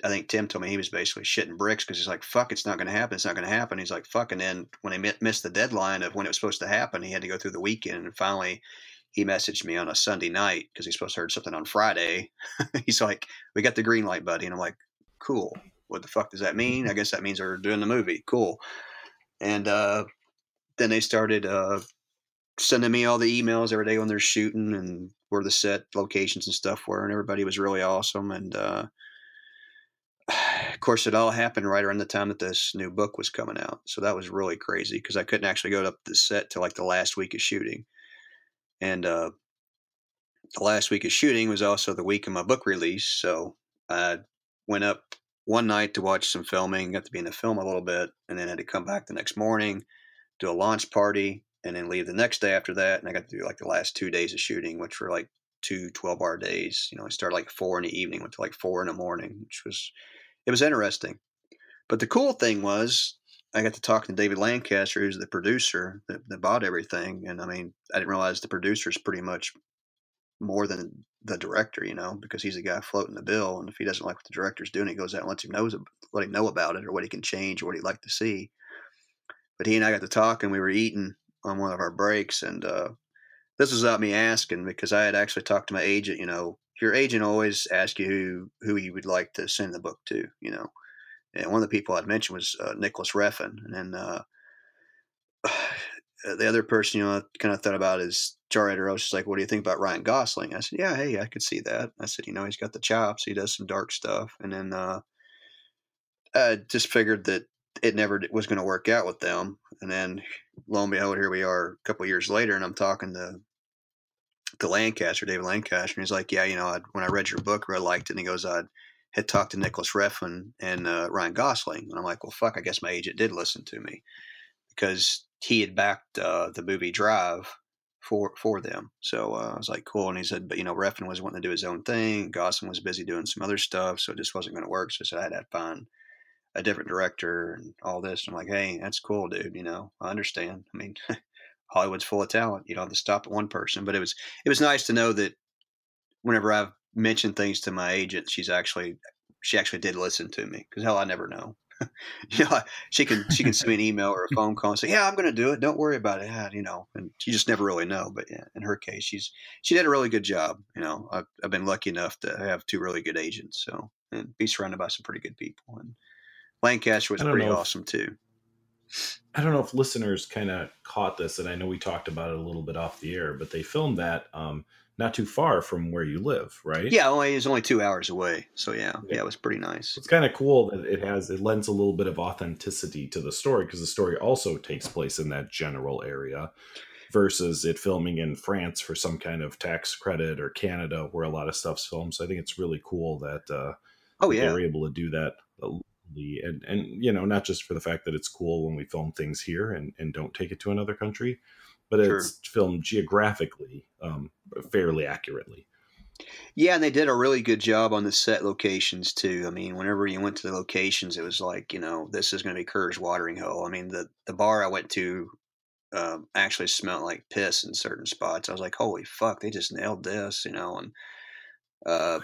I think Tim told me he was basically shitting bricks because he's like, "Fuck, it's not going to happen. It's not going to happen." He's like, "Fuck," and then when they missed the deadline of when it was supposed to happen, he had to go through the weekend, and finally, he messaged me on a Sunday night because he's supposed to heard something on Friday. he's like, "We got the green light, buddy," and I'm like, "Cool. What the fuck does that mean? I guess that means they're doing the movie. Cool." And uh, then they started uh, sending me all the emails every day when they're shooting and where the set locations and stuff were, and everybody was really awesome. And uh, course, it all happened right around the time that this new book was coming out, so that was really crazy because I couldn't actually go up the set till like the last week of shooting, and uh, the last week of shooting was also the week of my book release. So I went up one night to watch some filming, got to be in the film a little bit, and then had to come back the next morning, do a launch party, and then leave the next day after that. And I got to do like the last two days of shooting, which were like two 12 hour days. You know, I started like four in the evening, went to like four in the morning, which was, it was interesting. But the cool thing was I got to talk to David Lancaster, who's the producer that, that bought everything. And I mean, I didn't realize the producer is pretty much more than the director, you know, because he's the guy floating the bill. And if he doesn't like what the director's doing, he goes out and lets him knows let him know about it or what he can change or what he'd like to see. But he and I got to talk and we were eating on one of our breaks, and uh, this was without me asking because I had actually talked to my agent. You know, your agent always asks you who who you would like to send the book to. You know, and one of the people I'd mentioned was uh, Nicolas Refn, and then uh, the other person you know I kind of thought about is jar editor. I was just like, "What do you think about Ryan Gosling?" I said, "Yeah, hey, I could see that." I said, "You know, he's got the chops. He does some dark stuff." And then uh, I just figured that it never was going to work out with them. And then lo and behold, here we are a couple years later, and I'm talking to to Lancaster, David Lancaster, and he's like, "Yeah, you know, I'd, when I read your book, I really liked it." And he goes, "I had talked to Nicolas Refn and uh, Ryan Gosling," and I'm like, "Well, fuck, I guess my agent did listen to me because he had backed uh, the movie Drive." For, for them, so uh, I was like, cool. And he said, but you know, Refn was wanting to do his own thing. Gosling was busy doing some other stuff, so it just wasn't going to work. So I said I had to find a different director and all this. I'm like, hey, that's cool, dude. You know, I understand. I mean, Hollywood's full of talent. You don't have to stop at one person. But it was it was nice to know that whenever I've mentioned things to my agent, she's actually she actually did listen to me because hell, I never know. you know, she can she can send me an email or a phone call and say, "Yeah, I'm going to do it. Don't worry about it." Yeah, you know, and you just never really know. But yeah, in her case, she's she did a really good job. You know, I've, I've been lucky enough to have two really good agents, so and be surrounded by some pretty good people. And Lancaster was pretty awesome too. I don't know if listeners kind of caught this, and I know we talked about it a little bit off the air, but they filmed that um, not too far from where you live, right? Yeah, only it's only two hours away. So yeah, yeah, yeah it was pretty nice. It's kind of cool that it has it lends a little bit of authenticity to the story because the story also takes place in that general area versus it filming in France for some kind of tax credit or Canada where a lot of stuff's filmed. So I think it's really cool that uh, oh yeah they're able to do that and and you know not just for the fact that it's cool when we film things here and and don't take it to another country but sure. it's filmed geographically um, fairly accurately. Yeah and they did a really good job on the set locations too. I mean whenever you went to the locations it was like you know this is going to be Kerr's watering hole. I mean the the bar i went to um, actually smelled like piss in certain spots. I was like holy fuck they just nailed this you know and uh,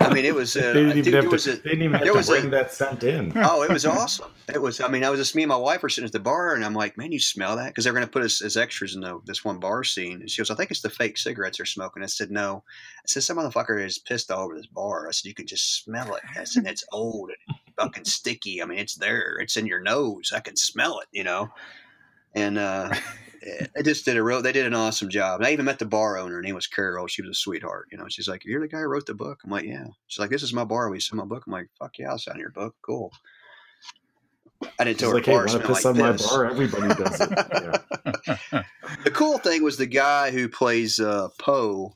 I mean, it was. Uh, they didn't even have to, a, they didn't even have to bring a, that scent in. oh, it was awesome. It was. I mean, I was just me and my wife were sitting at the bar, and I'm like, "Man, you smell that?" Because they're going to put us as extras in the, this one bar scene. And she goes, "I think it's the fake cigarettes they're smoking." I said, "No." I said, "Some motherfucker is pissed all over this bar." I said, "You can just smell it." I said, "It's old and fucking sticky. I mean, it's there. It's in your nose. I can smell it." You know. And uh, they just did a real. They did an awesome job. And I even met the bar owner, and he was Carol. She was a sweetheart. You know, she's like, "You're the guy who wrote the book." I'm like, "Yeah." She's like, "This is my bar. We sell my book." I'm like, "Fuck yeah, I'll sign your book. Cool." I didn't tell her like, hey, bar piss like on this. my bar. Everybody does it. Yeah. the cool thing was the guy who plays uh, Poe.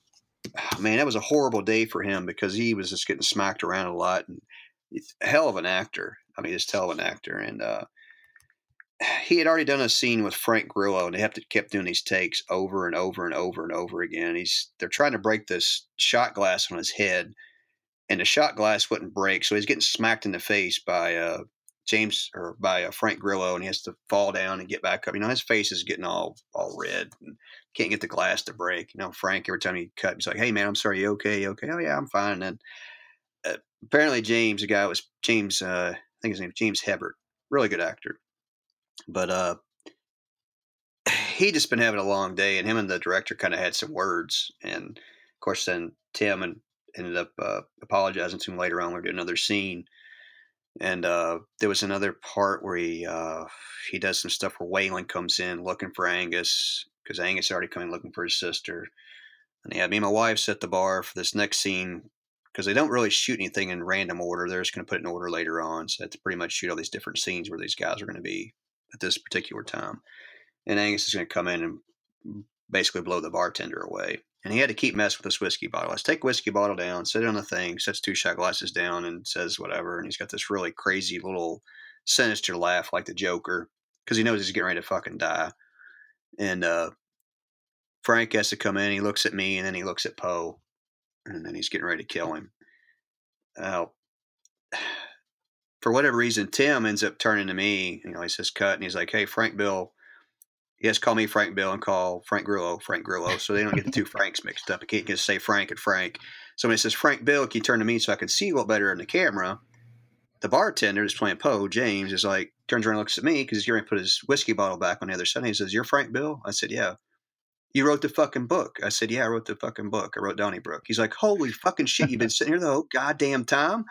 Man, that was a horrible day for him because he was just getting smacked around a lot, and hell of an actor. I mean, just hell of an actor, and uh, he had already done a scene with Frank Grillo, and they have to kept doing these takes over and over and over and over again. He's they're trying to break this shot glass on his head, and the shot glass wouldn't break, so he's getting smacked in the face by uh, James or by uh, Frank Grillo, and he has to fall down and get back up. You know, his face is getting all all red and can't get the glass to break. You know, Frank every time he cut, he's like, "Hey man, I'm sorry, you okay? You okay? Oh yeah, I'm fine." And uh, apparently James, the guy was James. Uh, I think his name is James Hebert, really good actor, but uh, he just been having a long day, and him and the director kind of had some words, and of course then Tim and ended up uh, apologizing to him later on. We doing another scene, and uh, there was another part where he uh, he does some stuff where Whalen comes in looking for Angus because Angus already coming looking for his sister, and he had me and my wife set the bar for this next scene because they don't really shoot anything in random order. They're just going to put it in order later on. So that's pretty much shoot all these different scenes where these guys are going to be at this particular time. And Angus is going to come in and basically blow the bartender away. And he had to keep messing with this whiskey bottle. Let's take whiskey bottle down, sit it on the thing, sets two shot glasses down, and says whatever. And he's got this really crazy little sinister laugh like the Joker because he knows he's getting ready to fucking die. And uh, Frank has to come in. He looks at me, and then he looks at Poe, and then he's getting ready to kill him. Uh, for whatever reason, Tim ends up turning to me. You know, he says cut, and he's like, "Hey, Frank Bill." To call me Frank Bill and call Frank Grillo Frank Grillo, so they don't get the two Franks mixed up. I can't just say Frank and Frank. So he says Frank Bill, can you turn to me so I can see a little better in the camera? The bartender is playing Poe, James, is like turns around and looks at me because he's going to put his whiskey bottle back on the other side. He says, "You're Frank Bill." I said, "Yeah." You wrote the fucking book. I said, Yeah, I wrote the fucking book. I wrote Donnybrook. He's like, Holy fucking shit, you've been sitting here the whole goddamn time?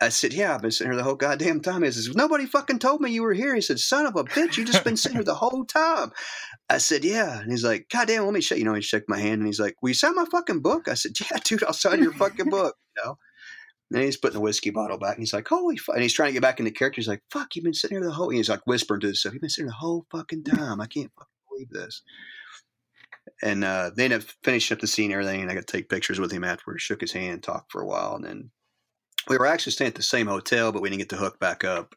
I said, Yeah, I've been sitting here the whole goddamn time. He says, Nobody fucking told me you were here. He said, Son of a bitch, you just been sitting here the whole time. I said, Yeah. And he's like, God damn, let me show you know, he shook my hand and he's like, Will you sign my fucking book? I said, Yeah, dude, I'll sign your fucking book. You know? And he's putting the whiskey bottle back and he's like, Holy fuck. And he's trying to get back into character. He's like, Fuck, you've been sitting here the whole he's like whispering to himself, You've been sitting here the whole fucking time. I can't fucking believe this and uh, they ended up finishing up the scene and everything. And I got to take pictures with him afterwards, shook his hand, talked for a while. And then we were actually staying at the same hotel, but we didn't get to hook back up.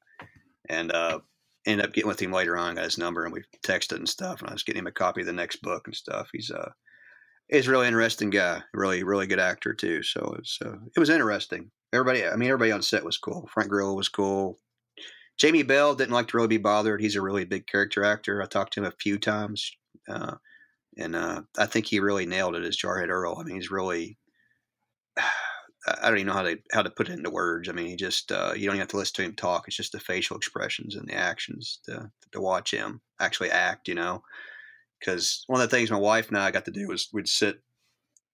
And uh, ended up getting with him later on, got his number, and we texted and stuff. And I was getting him a copy of the next book and stuff. He's uh, he's a really interesting guy, really, really good actor too. So it was, uh, it was interesting. Everybody, I mean, everybody on set was cool. Frank Grillo was cool. Jamie Bell didn't like to really be bothered. He's a really big character actor. I talked to him a few times. Uh, and uh, I think he really nailed it as Jarhead Earl. I mean, he's really I don't even know how to how to put it into words. I mean, he just uh, you don't even have to listen to him talk. It's just the facial expressions and the actions to to watch him actually act. You know, because one of the things my wife and I got to do was we'd sit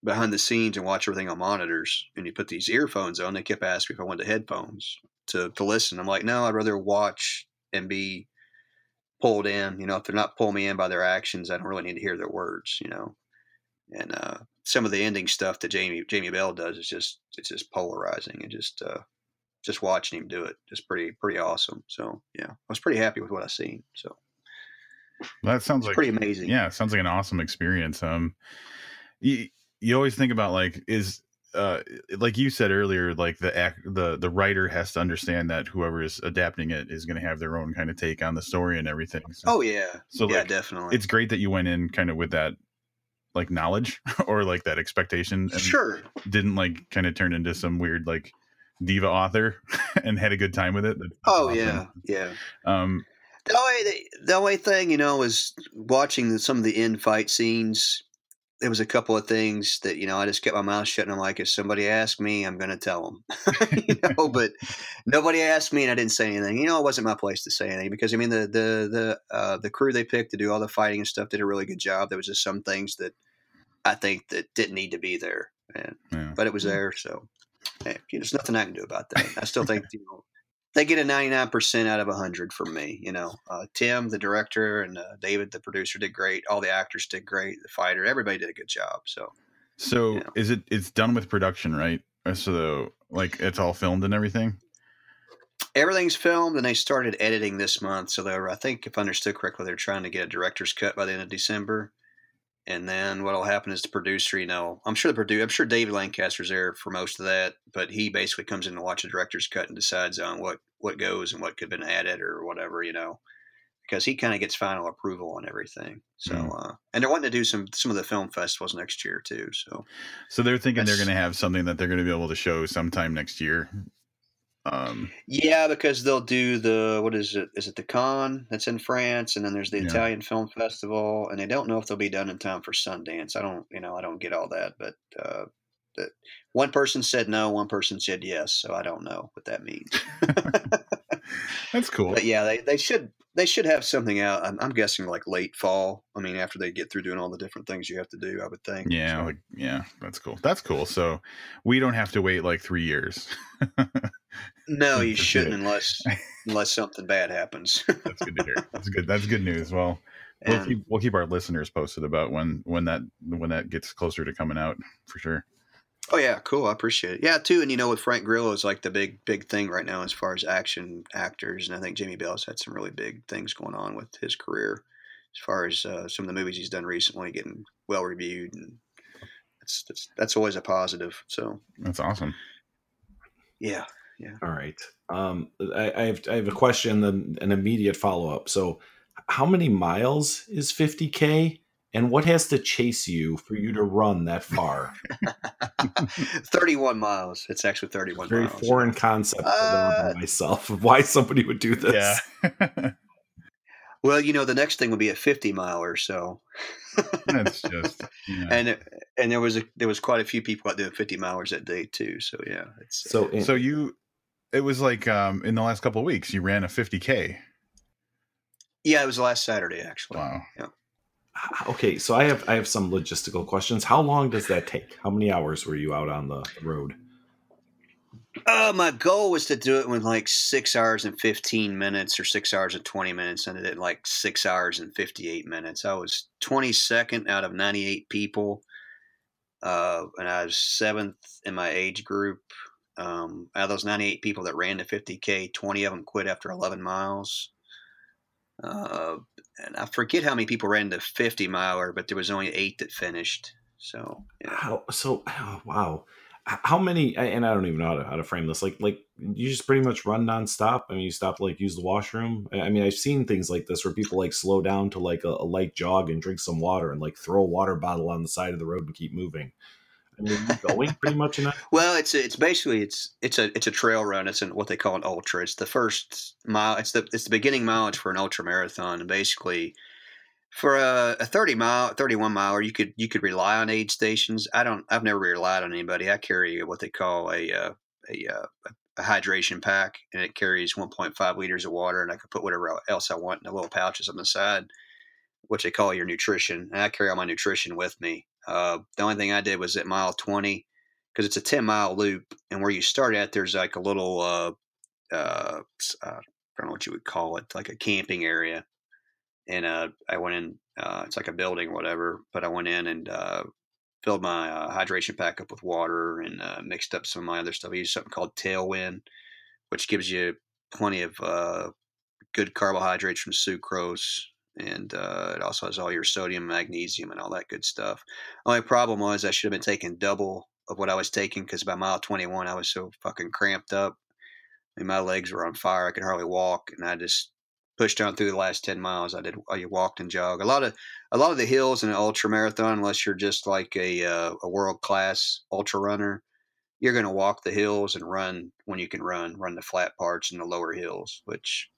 behind the scenes and watch everything on monitors. And you put these earphones on. They kept asking if I wanted headphones to to listen. I'm like, no, I'd rather watch and be pulled in. You know, if they're not pulling me in by their actions, I don't really need to hear their words. You know, and uh, some of the ending stuff that Jamie Jamie Bell does is just it's just polarizing and just uh, just watching him do it just pretty pretty awesome. So yeah, I was pretty happy with what I seen. So that sounds like pretty amazing. Yeah, sounds like an awesome experience. Um, you you always think about like is uh, like you said earlier, like the act, the the writer has to understand that whoever is adapting it is going to have their own kind of take on the story and everything. So, oh yeah, so yeah, like, definitely. It's great that you went in kind of with that like knowledge or like that expectation. And sure. Didn't like kind of turn into some weird like diva author and had a good time with it. That's oh awesome. yeah, yeah. Um, the only the only thing you know is watching some of the end fight scenes there was a couple of things that you know I just kept my mouth shut and I'm like, if somebody asks me, I'm going to tell them, you know. But nobody asked me, and I didn't say anything. You know, it wasn't my place to say anything because I mean the the the uh, the crew they picked to do all the fighting and stuff did a really good job. There was just some things that I think that didn't need to be there, and, yeah. but it was there. So hey, there's nothing I can do about that. I still think you know they get a 99% out of 100 from me you know uh, tim the director and uh, david the producer did great. All the actors did great the fighter everybody did a good job so so you know. is it it's done with production right? Uh, so like it's all filmed and everything? Everything's filmed and they started editing this month so they're i think if i understood correctly they're trying to get a director's cut by the end of december and then what'll happen is the producer, you know, I'm sure the producer, I'm sure David Lancaster's there for most of that, but he basically comes in to watch the director's cut and decides on what what goes and what could have been added or whatever, you know, because he kind of gets final approval on everything. So, mm. uh, and they're wanting to do some some of the film festivals next year too. So, so they're thinking they're going to have something that they're going to be able to show sometime next year. Um, yeah, because they'll do the what is it? Is it the Cannes that's in France, and then there's the yeah. Italian Film Festival, and they don't know if they'll be done in time for Sundance. I don't, you know, I don't get all that, but uh, that one person said no, one person said yes. So I don't know what that means. That's cool. But yeah, they, they should they should have something out. I'm, I'm guessing like late fall. I mean, after they get through doing all the different things you have to do, I would think. Yeah, So, like yeah, that's cool. That's cool. So we don't have to wait like three years. no, you shouldn't unless unless something bad happens. That's good to hear. That's good. That's good news. Well, we'll keep we'll keep our listeners posted about when when that when that gets closer to coming out for sure. Oh yeah, cool. I appreciate it. Yeah, too. And you know, with Frank Grillo is like the big big thing right now as far as action actors, and I think Jimmy Bell's had some really big things going on with his career as far as uh, some of the movies he's done recently getting well reviewed, and that's that's, that's always a positive. So That's awesome. yeah, All right. Um, I, I have I have a question, then an immediate follow up. So, how many miles is 50k, and what has to chase you for you to run that far? thirty one miles. It's actually thirty one Very miles. foreign concept to Uh, myself of why somebody would do this. Yeah. Well, you know, the next thing would be a fifty mile or So, that's just yeah. and and there was a there was quite a few people out doing fifty milers that day too. So yeah, it's So, in, so you it was like um in the last couple of weeks you ran a 50k. yeah, it was last Saturday actually. Wow. Yeah. okay, so I have I have some logistical questions. How long does that take? How many hours were you out on the road? Uh, my goal was to do it in like six hours and 15 minutes or six hours and 20 minutes. And I did it like six hours and 58 minutes. I was 22nd out of 98 people. Uh, and I was seventh in my age group. Um, out of those 98 people that ran the 50K, 20 of them quit after 11 miles. Uh, and I forget how many people ran the 50 miler, but there was only eight that finished. So, yeah. How so? Oh, wow. How many? And I don't even know how to, how to frame this. Like, like you just pretty much run nonstop. I mean, you stop like use the washroom. I mean, I've seen things like this where people like slow down to like a, a light jog and drink some water and like throw a water bottle on the side of the road and keep moving. Going pretty much in that. Well, it's it's basically it's it's a it's a trail run. It's an, what they call an ultra. It's the first mile. It's the it's the beginning mileage for an ultra marathon. And basically, for a, a thirty mile, thirty one miler, you could you could rely on aid stations. I don't. I've never relied on anybody. I carry what they call a uh, a, uh, a hydration pack, and it carries one point five liters of water, and I can put whatever else I want in the little pouches on the side, which they call your nutrition. And I carry all my nutrition with me. Uh, the only thing I did was at mile twenty because it's a 10 mile loop and where you start at there's like a little uh, uh, uh, i don't know what you would call it like a camping area. And uh, i went in uh, it's like a building or whatever but i went in and uh, filled my hydration pack up with water and mixed up some of my other stuff. I used something called tailwind which gives you plenty of good carbohydrates from sucrose and uh, it also has all your sodium magnesium and all that good stuff only problem was I should have been taking double of what I was taking because by mile 21 I was so fucking cramped up. I mean, my legs were on fire. I could hardly walk, and I just pushed on through the last 10 miles. I did. I walked and jogged. A lot of a lot of the hills in an ultra marathon, unless you're just like a uh, a world class ultra runner, you're going to walk the hills and run when you can run, run the flat parts and the lower hills. Which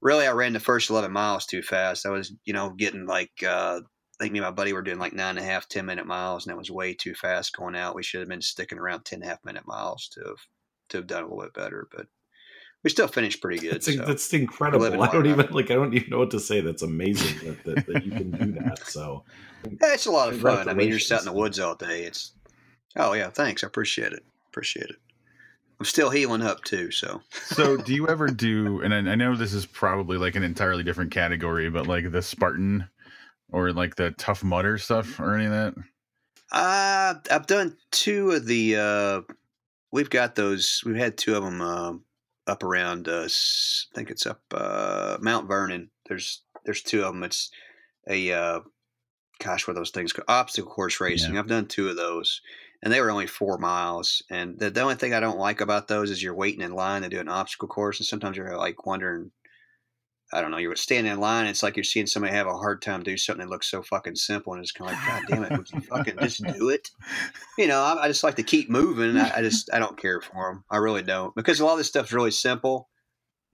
really, I ran the first 11 miles too fast. I was, you know, getting like. Uh, I think me and my buddy were doing like nine and a half, 10 minute miles, and that was way too fast going out. We should have been sticking around 10 and a half minute miles to have, to have done a little bit better, but we still finished pretty good. That's, so. that's incredible. I don't even like. I don't even know what to say. That's amazing that, that, that you can do that. So, Yeah, it's a lot of fun. I mean, you're out in the woods all day. It's oh yeah, thanks. I appreciate it. Appreciate it. I'm still healing up too, so So do you ever do and I, I know this is probably like an entirely different category, but like the Spartan or like the tough mudder stuff or any of that? uh, I've done two of the. Uh, we've got those. We've had two of them uh, up around us. I think it's up uh, Mount Vernon. There's there's two of them. It's a uh, gosh, what are those things? called? Obstacle course racing. I've done two of those, and they were only four miles. And the, the only thing I don't like about those is you're waiting in line to do an obstacle course, and sometimes you're like wondering. I don't know. You're standing in line. It's like you're seeing somebody have a hard time do something that looks so fucking simple, and it's kind of like, God damn it, would you fucking just do it? You know, I, I just like to keep moving. I, I just I don't care for them. I really don't because a lot of this stuff's really simple,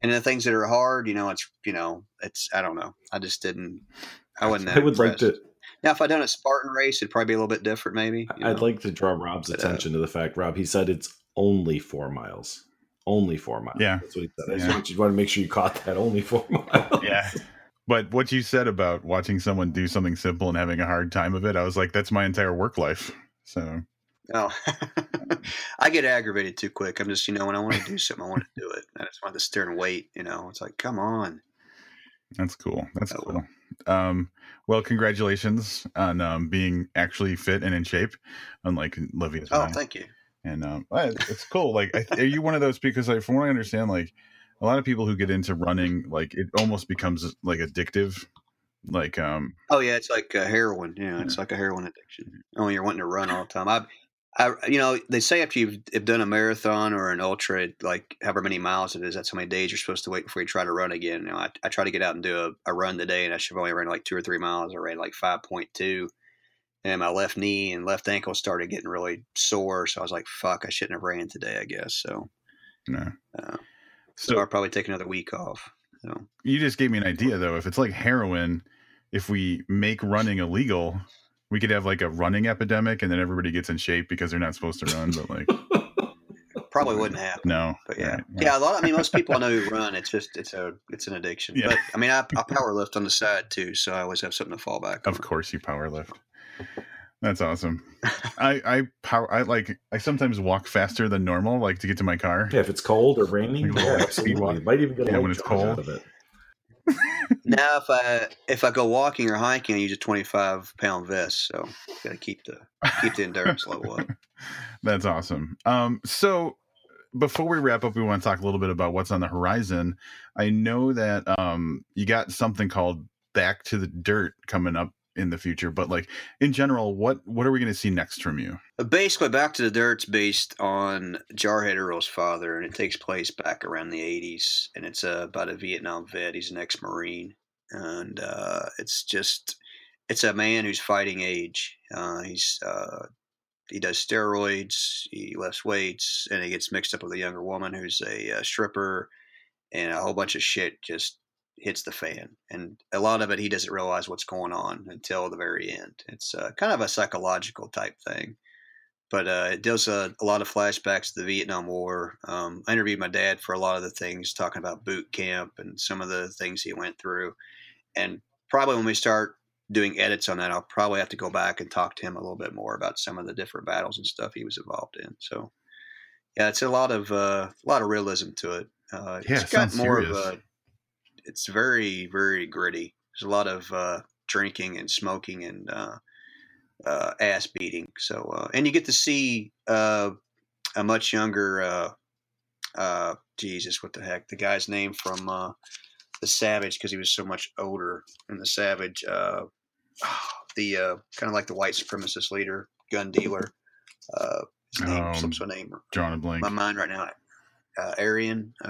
and the things that are hard, you know, it's you know, it's I don't know. I just didn't. I wasn't. That I would like impressed. to. Now, if I'd done a Spartan race, it'd probably be a little bit different, maybe. you I'd know? like to draw Rob's But, uh, attention to the fact, Rob, he said it's only four miles. Only four miles. Yeah. That's what he said. I just Yeah. want you want to make sure you caught that. Only four miles. Yeah. But what you said about watching someone do something simple and having a hard time of it, I was like, that's my entire work life. So Oh, I get aggravated too quick. I'm just, you know, when I want to do something, I want to do it. I just want to sit there and wait. You know, it's like, come on. That's cool. That's Oh, cool. Um, well, congratulations on um, being actually fit and in shape, unlike Livius. Oh, thank you. and um, it's cool. Like, are you one of those? Because like, from what I understand, like a lot of people who get into running, like it almost becomes like addictive. Like, um, Oh yeah, it's like a heroin. Yeah, it's like a heroin addiction. Oh, you're wanting to run all the time. I, I, you know, they say after you've, done a marathon or an ultra, like however many miles it is, that's how many days you're supposed to wait before you try to run again. You know, I, I try to get out and do a, a run today, and I should have only ran like two or three miles. I ran like five point two, and my left knee and left ankle started getting really sore. So I was like, "Fuck, I shouldn't have ran today." I guess so. no. Uh, So, So I'll probably take another week off. So you just gave me an idea, though. If it's like heroin, if we make running illegal, we could have like a running epidemic, and then everybody gets in shape because they're not supposed to run. But like, probably wouldn't happen. no, But yeah, right, yeah. A lot. I mean, most people I know who run. It's just it's a it's an addiction. Yeah. But I mean, I, I power lift on the side too, so I always have something to fall back on. Of course, you power lift. That's awesome. I I power. I like. I sometimes walk faster than normal, like to get to my car. Yeah, if it's cold or raining, yeah, absolutely. speed walk. You might even get a Yeah, little when it's cold. out of it. Now, if I if I go walking or hiking, I use a twenty five pound vest, so got to keep the keep the endurance level up. That's awesome. Um, so before we wrap up, we want to talk a little bit about what's on the horizon. I know that um, you got something called Back to the Dirt coming up in the future, but like in general, what what are we going to see next from you? Basically, Back to the Dirt's based on Jarhead Earl's father, and it takes place back around the 80s. And it's uh, about a Vietnam vet. He's an ex Marine. And uh, it's just, it's a man who's fighting age. Uh, he's, uh, he does steroids, he lifts weights, and he gets mixed up with a younger woman who's a uh, stripper, and a whole bunch of shit just hits the fan. And a lot of it, he doesn't realize what's going on until the very end. It's uh, kind of a psychological type thing but uh, it does a, a lot of flashbacks to the Vietnam War. Um, I interviewed my dad for a lot of the things, talking about boot camp and some of the things he went through. And probably when we start doing edits on that, I'll probably have to go back and talk to him a little bit more about some of the different battles and stuff he was involved in. So, yeah, it's a lot of uh, a lot of realism to it. Uh, Yeah, it's it got more serious. of a. It's very very gritty. There's a lot of uh, drinking and smoking and uh, uh, ass beating. So, uh, and you get to see uh, a much younger, uh, uh, Jesus, what the heck, the guy's name from uh, the Savage because he was so much older in the Savage. Uh, the uh, kind of like the white supremacist leader, gun dealer. Uh, his name Um, slips my name, Drawing a blank. my mind right now. Uh, Aryan.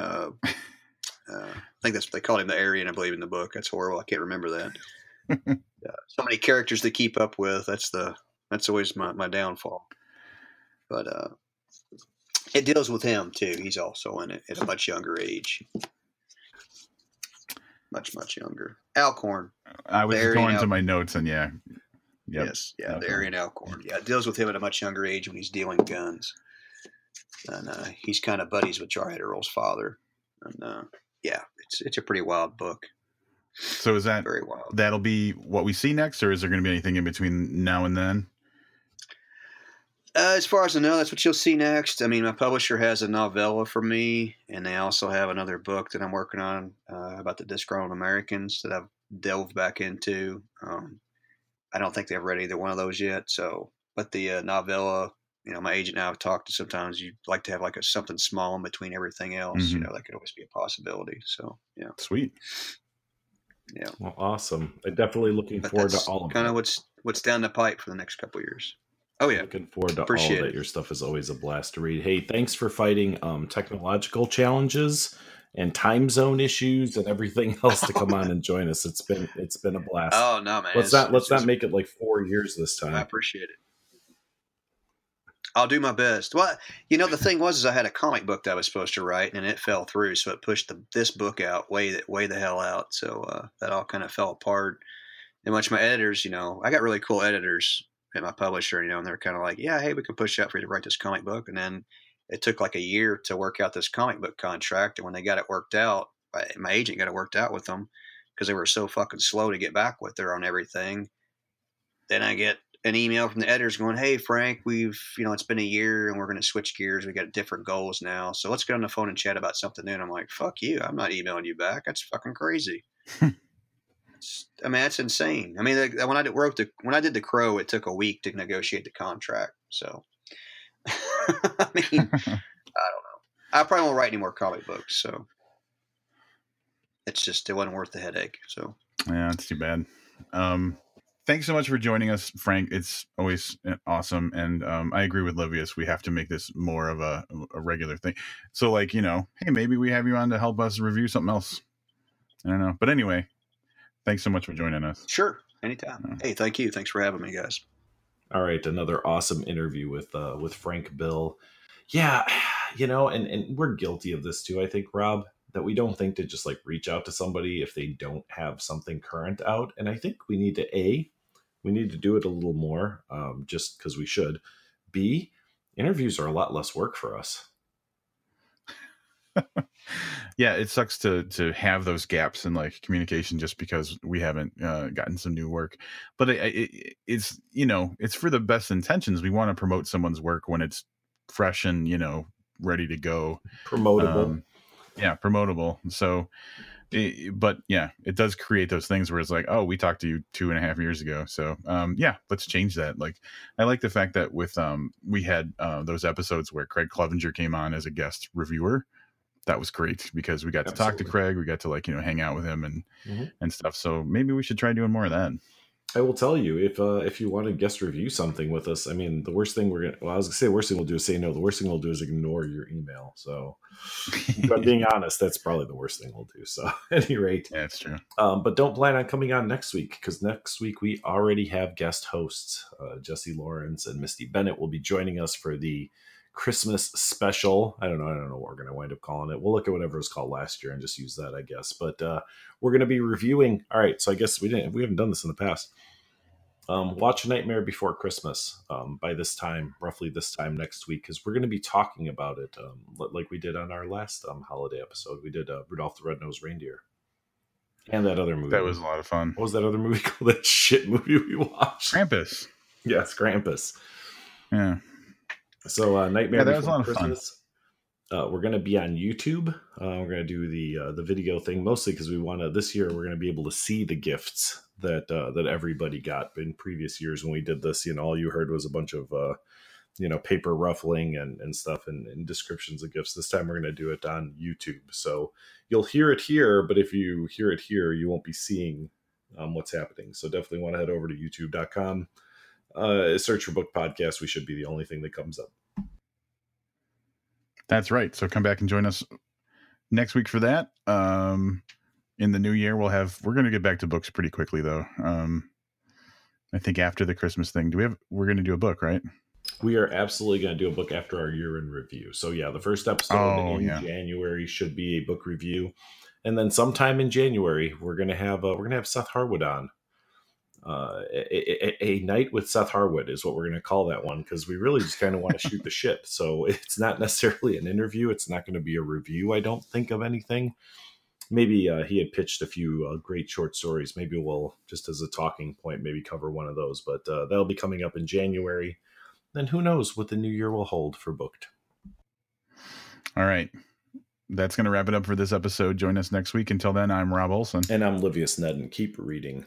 Uh, I think that's what they called him, the Aryan. I believe in the book. That's horrible. I can't remember that. uh, so many characters to keep up with. That's the that's always my, my downfall. But uh, it deals with him too. He's also in it at a much younger age. Much much younger. Alcorn. I was going to my notes, and yeah, Yep. Yes. Yeah. Okay. The Aryan Alcorn. Yeah. It deals with him at a much younger age when he's dealing guns. And uh, he's kind of buddies with Jarhead Earl's father. And uh, yeah, it's it's a pretty wild book. So is that Very wild. that'll be what we see next, or is there going to be anything in between now and then? Uh, as far as I know, that's what you'll see next. I mean, my publisher has a novella for me, and they also have another book that I'm working on uh, about the disgruntled Americans that I've delved back into. Um, I don't think they've read either one of those yet. So, but the uh, novella, you know, my agent and I have talked to sometimes you'd like to have like a something small in between everything else. You Mhm. know, that could always be a possibility. So, yeah, Sweet. yeah. Well, awesome. I'm definitely looking But forward to all of kind of what's what's down the pipe for the next couple of years. Oh yeah, Looking forward to all Appreciate of it. Your stuff is always a blast to read. Hey, thanks for fighting um, technological challenges and time zone issues and everything else to come on and join us. It's been it's been a blast. Oh no, man. let's It's- not let's not just- make it like four years this time. I appreciate it. I'll do my best. Well, you know, the thing was, is I had a comic book that I was supposed to write, and it fell through, so it pushed the, this book out way that way the hell out. So uh, that all kind of fell apart, And much my editors, you know, I got really cool editors at my publisher, you know, and they're kind of like, yeah, hey, we can push out for you to write this comic book. And then it took like a year to work out this comic book contract. And when they got it worked out, my agent got it worked out with them because they were so fucking slow to get back with her on everything. Then I get an email from the editors going, "Hey Frank, we've you know it's been a year and we're going to switch gears. We got different goals now, so let's get on the phone and chat about something new." And I'm like, "Fuck you! I'm not emailing you back. That's fucking crazy." I mean, that's insane. I mean, when I did, wrote the when I did the Crow, it took a week to negotiate the contract. So, I mean, I don't know. I probably won't write any more comic books. So, it's just it wasn't worth the headache. So, yeah, it's too bad. Um, thanks so much for joining us, Frank. It's always uh, awesome, and um, I agree with Livius. We have to make this more of a, a regular thing. So, like you know, hey, maybe we have you on to help us review something else. I don't know, but anyway, thanks so much for joining us. Sure, anytime. Yeah. Hey, thank you. Thanks for having me, guys. All right, another awesome interview with uh, with Frank Bill. Yeah, you know, and and we're guilty of this too. I think Rob that we don't think to just like reach out to somebody if they don't have something current out. And I think we need to a we need to do it a little more um, just because we should. B, interviews are a lot less work for us. yeah, it sucks to to have those gaps in like communication just because we haven't uh, gotten some new work. But it, it, it's you know it's for the best intentions. We want to promote someone's work when it's fresh and you know ready to go, promotable. Um, yeah, promotable. So but yeah, it does create those things where it's like, oh, we talked to you two and a half years ago. So um, yeah, let's change that. Like, I like the fact that with um, we had uh, those episodes where Craig Clevenger came on as a guest reviewer. That was great because we got Absolutely. to talk to Craig. We got to like you know hang out with him and mm-hmm. and stuff. So maybe we should try doing more of that. I will tell you if uh, if you want to guest review something with us. I mean, the worst thing we're gonna well, I was gonna say the worst thing we'll do is say no. The worst thing we'll do is ignore your email. So, but being honest, that's probably the worst thing we'll do. So, at any rate, yeah, that's true. Um, but don't plan on coming on next week because next week we already have guest hosts. Uh, Jesse Lawrence and Misty Bennett will be joining us for the Christmas special. I don't know. I don't know what we're going to wind up calling it. We'll look at whatever it was called last year and just use that, I guess. But uh, we're going to be reviewing. All right. So I guess we didn't. We haven't done this in the past. Um, watch Nightmare Before Christmas um, by this time, roughly this time next week, because we're going to be talking about it um, like we did on our last um, holiday episode. We did uh, Rudolph the Red-Nosed Reindeer. And that other movie. That was a lot of fun. What was that other movie called? That shit movie we watched? Krampus. Yes, Krampus. Yeah. So uh, Nightmare yeah, Before Christmas. Uh, we're going to be on YouTube. Uh, we're going to do the uh, the video thing mostly because we want to. This year, we're going to be able to see the gifts that uh, that everybody got in previous years when we did this. You know, all you heard was a bunch of uh, you know paper ruffling and and stuff and, and descriptions of gifts. This time, we're going to do it on YouTube. So you'll hear it here, but if you hear it here, you won't be seeing um, what's happening. So definitely want to head over to YouTube.com uh, search for book podcast. We should be the only thing that comes up. That's right. So come back and join us next week for that. Um, in the new year, we'll have. We're going to get back to books pretty quickly, though. Um, I think after the Christmas thing, do we have? We're going to do a book, right? We are absolutely going to do a book after our year in review. So yeah, the first episode oh, in yeah. January should be a book review, and then sometime in January we're going to have uh, we're going to have Seth Harwood on uh, a, a, night with Seth Harwood is what we're going to call that one because we really just kind of want to shoot the ship. So it's not necessarily an interview. It's not going to be a review. I don't think of anything. Maybe uh, he had pitched a few uh, great short stories. Maybe we'll just as a talking point, maybe cover one of those. But uh, that'll be coming up in January. Then who knows what the new year will hold for Booked. All right. That's going to wrap it up for this episode. Join us next week. Until then, I'm Rob Olson. And I'm Livius Nedin. Keep reading.